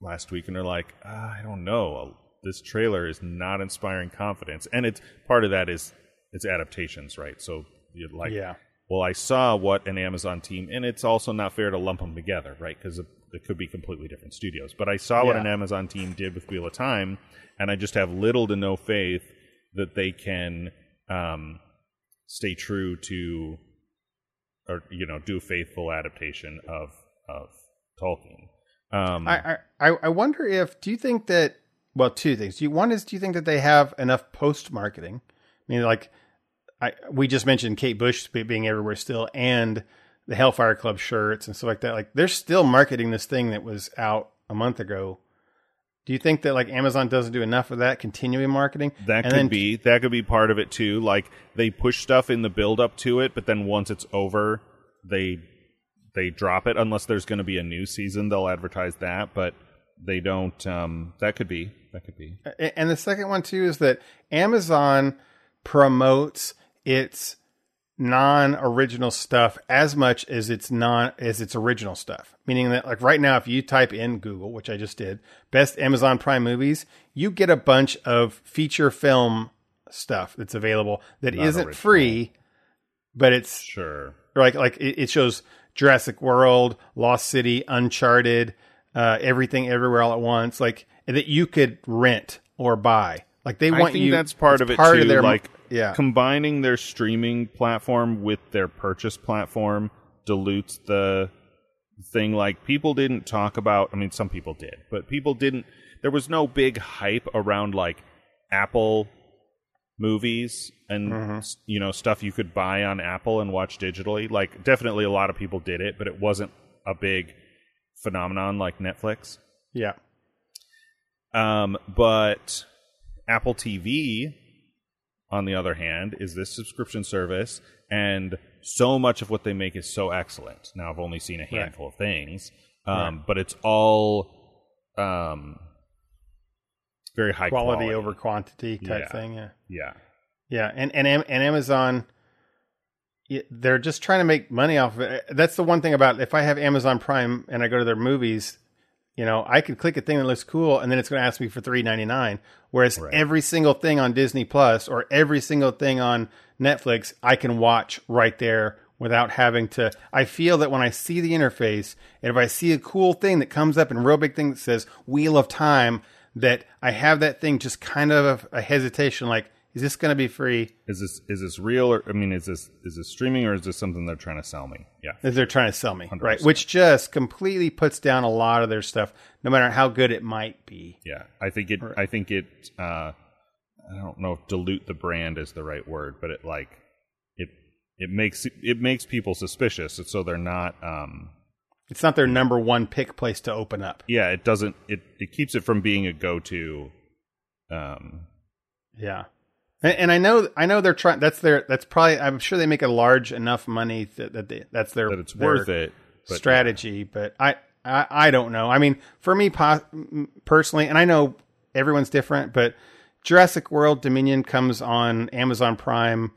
last week, and they're like, ah, I don't know, this trailer is not inspiring confidence, and it's part of that is it's adaptations, right? So you're like, yeah, well, I saw what an Amazon team, and it's also not fair to lump them together, right? Because it, it could be completely different studios. But I saw what an Amazon team did with Wheel of Time, and I just have little to no faith that they can um, stay true to, or you know, do a faithful adaptation of of Tolkien. Um, I, I I wonder if do you think that well two things. Do you, one is do you think that they have enough post marketing? I mean, like I we just mentioned Kate Bush being everywhere still, and the Hellfire Club shirts and stuff like that. Like they're still marketing this thing that was out a month ago. Do you think that like Amazon doesn't do enough of that continuing marketing? That And could then- be that could be part of it too. Like they push stuff in the build up to it, but then once it's over, they they drop it. Unless there's going to be a new season, they'll advertise that. But they don't. Um, that could be. That could be. And the second one too is that Amazon promotes its non-original stuff as much as its non as its original stuff. Meaning that like right now if you type in Google, which I just did, best Amazon Prime movies, you get a bunch of feature film stuff that's available that Not not free, but it's Sure. like like it, it shows Jurassic World, Lost City, Uncharted, uh, everything everywhere all at once, like that you could rent or buy. Like they I want think you. that's part of it part too. their- like yeah, combining their streaming platform with their purchase platform dilutes the thing. Like people didn't talk about. I mean, some people did, but people didn't. There was no big hype around like Apple movies and Mhm. you know stuff you could buy on Apple and watch digitally. Like definitely a lot of people did it, but it wasn't a big phenomenon like Netflix. yeah, Um, but Apple TV, on the other hand, is this subscription service, and so much of what they make is so excellent. Now, I've only seen a handful of things, um, but it's all um, very high quality, quality, over quantity type Yeah. thing. Yeah, Yeah, yeah, and and and Amazon. They're just trying to make money off of it. That's the one thing about if I have Amazon Prime and I go to their movies, you know, I could click a thing that looks cool and then it's going to ask me for three ninety nine. Whereas Right. every single thing on Disney Plus or every single thing on Netflix, I can watch right there without having to. I feel that when I see the interface, and if I see a cool thing that comes up and real big thing that says Wheel of Time, that I have that thing just kind of a hesitation, like, is this going to be free? Is this is this real or I mean is this is this streaming or is this something they're trying to sell me? Yeah. They're trying to sell me, 100%. right? Which just completely puts down a lot of their stuff, no matter how good it might be. Yeah. I think it I think it uh I don't know if dilute the brand is the right word, but it like it it makes it makes people suspicious so they're not um It's not their number one pick place to open up. yeah, it doesn't it it keeps it from being a go-to um Yeah. And, and I know, I know they're trying. That's their. That's probably. I'm sure they make a large enough money that, that they, that's their. that it's their worth it. But strategy. But I, I, I don't know. I mean, for me pos- personally, and I know everyone's different, but Jurassic World Dominion comes on Amazon Prime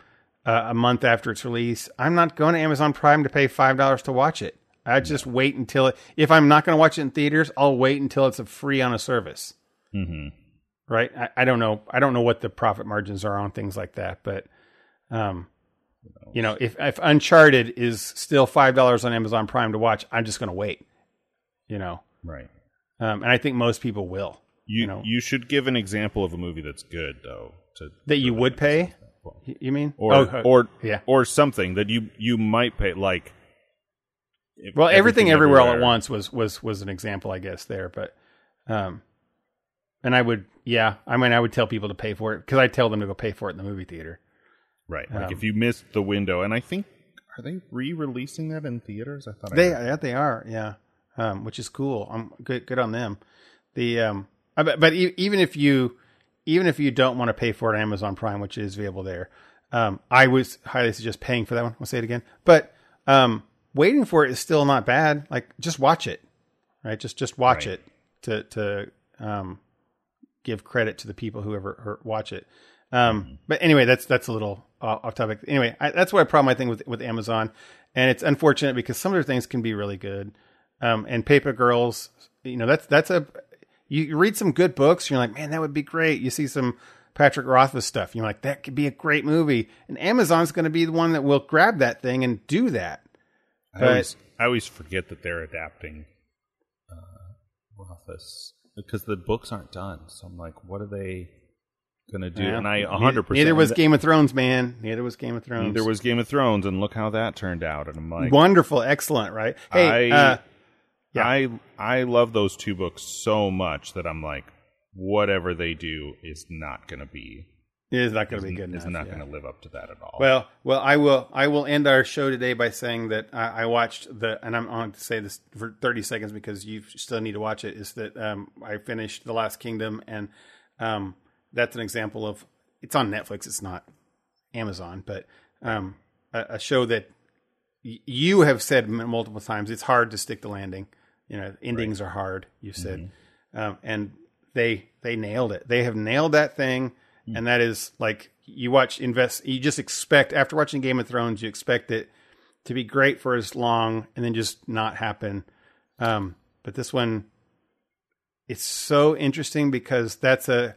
uh, a month after its release. I'm not going to Amazon Prime to pay five dollars to watch it. I just wait until it. If I'm not going to watch it in theaters, I'll wait until it's a free on a service hmm right? I, I don't know. I don't know what the profit margins are on things like that, but um, you know, if if Uncharted is still five dollars on Amazon Prime to watch, I'm just going to wait. You know, Right. um, and I think most people will. You know. you should give an example of a movie that's good though to That you would pay. You mean? or Oh, uh, or yeah. or something that you you might pay like well, everything, everywhere all at once was was was an example, I guess there, but um, and I would, yeah, I mean, I would tell people to pay for it because I tell them to go pay for it in the movie theater. right like um, if you missed the window and I think are they re-releasing that in theaters I thought They I yeah, they are yeah, um, which is cool. I'm good good on them. The um, I but e- even if you even if you don't want to pay for it on Amazon Prime, which is available there, um, I would highly suggest paying for that one. I'll say it again, but um, waiting for it is still not bad. Like just watch it, right? Just just watch Right. it to to um, give credit to the people who ever watch it. Um, But anyway, that's that's a little uh, off topic. Anyway, I, that's what I problem I think with with Amazon, and it's unfortunate because some of their things can be really good. Um, and Paper Girls, you know, that's that's a you read some good books, you're like, man, that would be great. You see some Patrick Rothfuss stuff, you're like, that could be a great movie. And Amazon's going to be the one that will grab that thing and do that. I always I always forget that they're adapting uh Rothfuss because the books aren't done so I'm like what are they gonna do and I a hundred percent Neither was Game of Thrones, man. Neither was Game of Thrones. neither was Game of Thrones and look how that turned out and I'm like wonderful, excellent, right? Hey, I uh, yeah. I I love those two books so much that I'm like, whatever they do is not going to be it is not going to be good is not yeah. going to live up to that at all. Well, well, I will. I will end our show today by saying that I, I watched the, and I'm going to say this for 30 seconds because you still need to watch it. Is that um, I finished The Last Kingdom, and um, that's an example of it's on Netflix. It's not Amazon, but um, a, a show that y- you have said multiple times. It's hard to stick the landing. You know, endings are hard. You said, um, and they they nailed it. They have nailed that thing, and that is like you watch invest. You just expect after watching Game of Thrones, you expect it to be great for as long, and then just not happen. Um, but this one, it's so interesting because that's a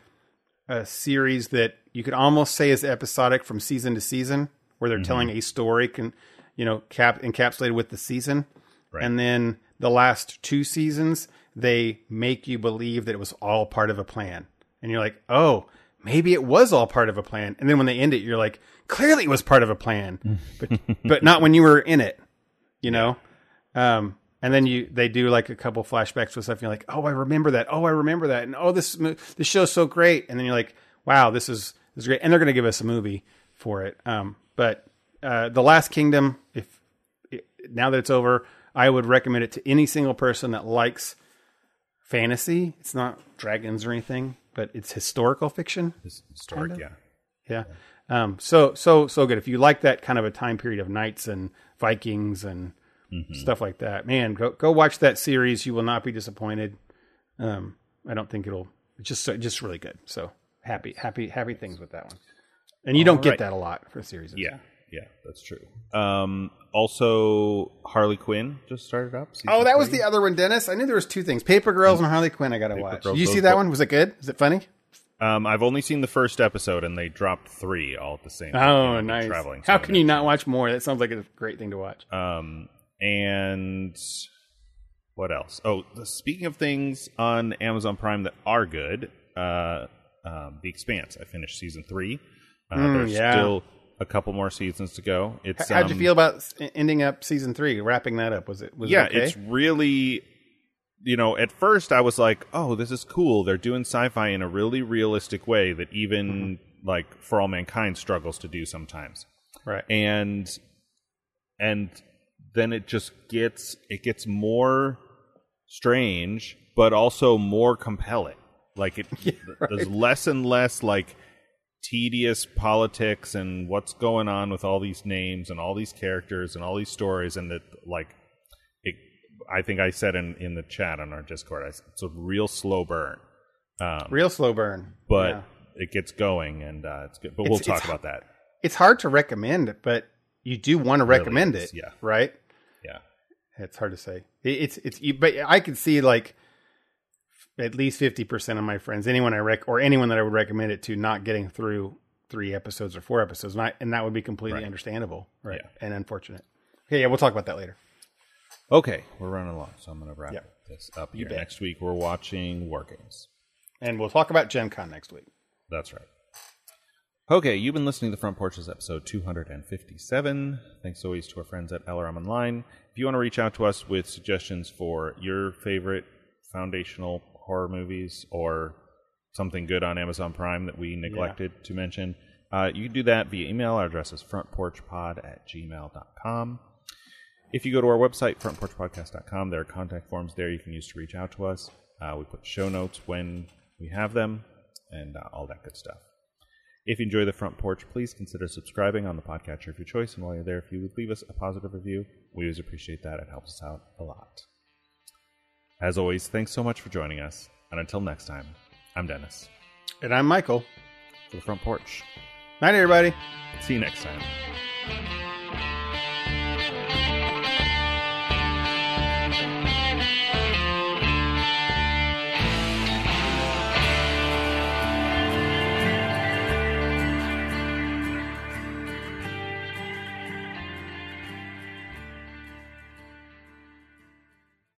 a series that you could almost say is episodic from season to season, where they're telling a story, can you know, cap encapsulated with the season, Right. and then the last two seasons they make you believe that it was all part of a plan, and you're like, oh, maybe it was all part of a plan, and then when they end it, you're like, clearly it was part of a plan, but [LAUGHS] but not when you were in it, you know. Um, and then you they do like a couple flashbacks with stuff. And you're like, oh, I remember that. Oh, I remember that. And oh, this this show's so great. And then you're like, wow, this is this is great. And they're going to give us a movie for it. Um, but uh, the Last Kingdom, if now that it's over, I would recommend it to any single person that likes fantasy. It's not dragons or anything, but it's historical fiction. It's historic, kinda. yeah. Yeah. Um, so so so good. If you like that kind of a time period of knights and Vikings and stuff like that, man, go go watch that series. You will not be disappointed. Um, I don't think it'll it's just just really good. So happy happy happy things with that one. And you don't get that a lot for a series. Yeah, yeah, that's true. Um, also, Harley Quinn just started up. Oh, that was the other one, Dennis. I knew there was two things: Paper Girls and Harley Quinn. I got to watch. Girls, you see that one? Was it good? Is it funny? Um, I've only seen the first episode, and they dropped three all at the same. time. Oh, nice. Traveling. How can you not watch more? That sounds like a great thing to watch. Um, and what else? Oh, the- speaking of things on Amazon Prime that are good, uh, um, The Expanse. I finished season three. Uh, Mm, there's yeah. still a couple more seasons to go. It's How'd you um, feel about ending up season three, wrapping that up? Was it was yeah, it okay? it's really. You know, at first I was like, "Oh, this is cool. They're doing sci-fi in a really realistic way that even Mm-hmm. like For All Mankind struggles to do sometimes." right. and and then it just gets it gets more strange but also more compelling like it [LAUGHS] there's less and less like tedious politics and what's going on with all these names and all these characters and all these stories and that like it i think i said in in the chat on our discord said, it's a real slow burn um, Real slow burn, but Yeah. it gets going and uh, it's good but we'll talk about that it's hard to recommend it, but you do want to recommend is, it, yeah. right? yeah It's hard to say. It- It's it's but I can see like at least fifty percent of my friends, anyone I rec or anyone that I would recommend it to, not getting through three episodes or four episodes, and, I, and that would be completely Right. understandable, right? Yeah. And unfortunate. Okay, yeah, we'll talk about that later. Okay, we're running along, so I'm going to wrap Yep. this up You here. Next week, we're watching War Games. And we'll talk about Gen Con next week. That's right. Okay, you've been listening to the Front Porches episode 257. Thanks always to our friends at LRM Online. If you want to reach out to us with suggestions for your favorite foundational horror movies or something good on Amazon Prime that we neglected to mention, uh, you can do that via email. Our address is frontporchpod at gmail.com. If you go to our website, frontporchpodcast.com, there are contact forms there you can use to reach out to us. Uh, we put show notes when we have them and uh, all that good stuff. If you enjoy the front porch, please consider subscribing on the podcatcher of your choice. And while you're there, if you would leave us a positive review, we always appreciate that. It helps us out a lot. As always, thanks so much for joining us. And until next time, I'm Dennis And I'm Michael. for the front porch. Night, everybody. See you next time.